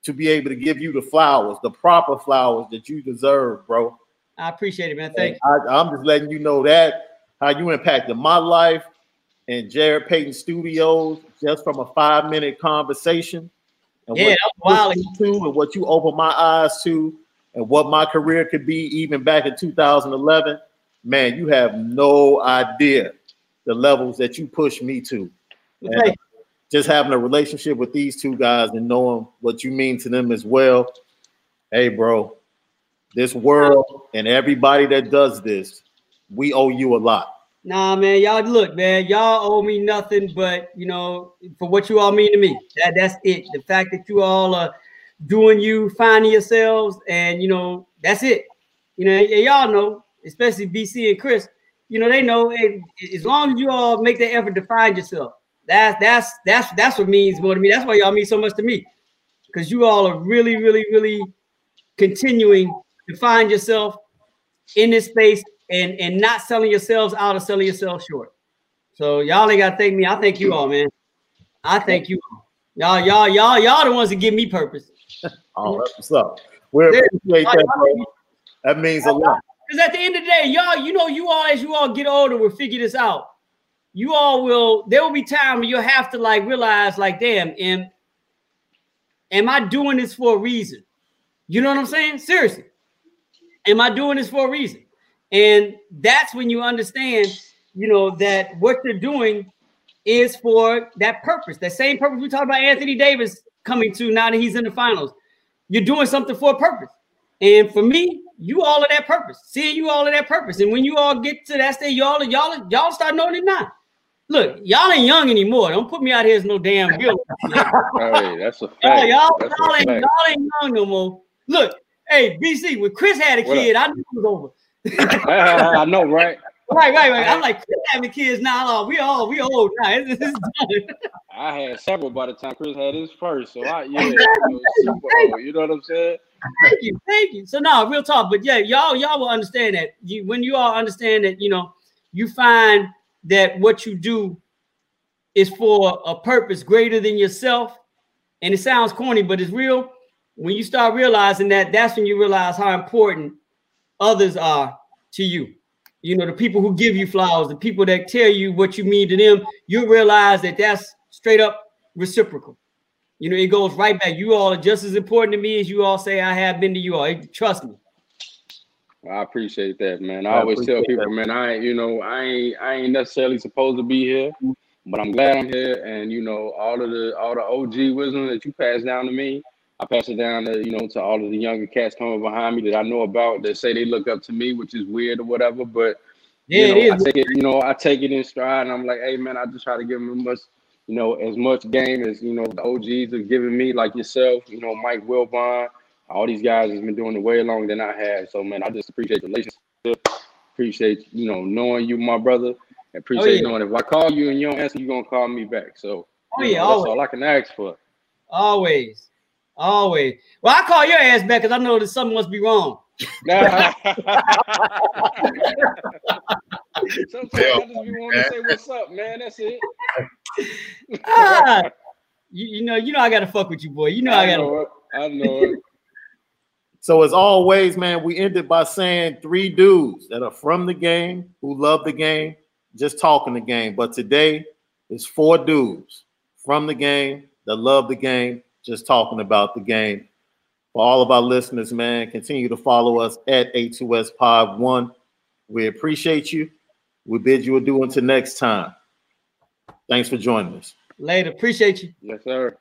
to be able to give you the flowers, the proper flowers that you deserve, bro. I appreciate it, man. Thank you. I, I'm just letting you know that how you impacted my life and Jared Payton Studios just from a five minute conversation. And yeah, what you to and what you opened my eyes to, and what my career could be even back in 2011. Man, you have no idea the levels that you pushed me to. just having a relationship with these two guys and knowing what you mean to them as well. Hey, bro, this world and everybody that does this, we owe you a lot. Nah, man, y'all look, man, y'all owe me nothing but you know for what you all mean to me. That that's it. The fact that you all are doing you, finding yourselves, and you know that's it. You know, y'all know, especially BC and Chris. You know, they know hey, as long as you all make the effort to find yourself. That's that's that's that's what means more to me. That's why y'all mean so much to me, because you all are really, really, really continuing to find yourself in this space and and not selling yourselves out or selling yourselves short. So y'all ain't gotta thank me. I thank you all, man. I thank you all. Y'all, y'all, y'all, y'all the ones that give me purpose. oh, that's what's up. We appreciate that, bro. That means a lot. Because at the end of the day, y'all, you know, you all as you all get older will figure this out. You all will. There will be time where you'll have to like realize, like, damn, am am I doing this for a reason? You know what I'm saying? Seriously, am I doing this for a reason? And that's when you understand, you know, that what you're doing is for that purpose. That same purpose we talked about Anthony Davis coming to now that he's in the finals. You're doing something for a purpose. And for me, you all of that purpose. Seeing you all of that purpose. And when you all get to that stage, y'all y'all y'all start knowing it now. Look, y'all ain't young anymore. Don't put me out here as no damn girl. hey, that's a fact. Y'all, y'all, that's y'all, ain't, y'all ain't young no more. Look, hey, BC, when Chris had a kid, I knew it was over. I know, right? Right, right, right. I'm like, Chris having kids now. we all we old now. It's, it's I had several by the time Chris had his first. So I yeah, you know what I'm saying? Thank you, thank you. So no, real talk. But yeah, y'all, y'all will understand that. You when you all understand that, you know, you find that what you do is for a purpose greater than yourself. And it sounds corny, but it's real. When you start realizing that, that's when you realize how important others are to you. You know, the people who give you flowers, the people that tell you what you mean to them, you realize that that's straight up reciprocal. You know, it goes right back. You all are just as important to me as you all say I have been to you all. Trust me. I appreciate that, man. I, I always tell people, that. man, I you know, I ain't I ain't necessarily supposed to be here, but I'm glad I'm here. And you know, all of the all the OG wisdom that you passed down to me, I pass it down to you know to all of the younger cats coming behind me that I know about that say they look up to me, which is weird or whatever. But yeah, you know, I take it, you know, I take it in stride, and I'm like, hey man, I just try to give them as much, you know, as much game as you know the OGs have given me, like yourself, you know, Mike Wilbon, all these guys has been doing it way longer than I have. So man, I just appreciate the relationship, appreciate you know knowing you, my brother, appreciate oh, yeah. knowing if I call you and you don't answer, you're gonna call me back. So oh, yeah, know, that's all I can ask for. Always. Always. Well, I call your ass back because I know that something must be wrong. Sometimes I just be wanting to say what's up, man. That's it. ah, you, you know, you know, I gotta fuck with you, boy. You know, I, I gotta. Know I know it. So as always, man, we ended by saying three dudes that are from the game, who love the game, just talking the game. But today is four dudes from the game that love the game, just talking about the game. For all of our listeners, man, continue to follow us at A2S Pod One. We appreciate you. We bid you adieu until next time. Thanks for joining us. Later. Appreciate you. Yes, sir.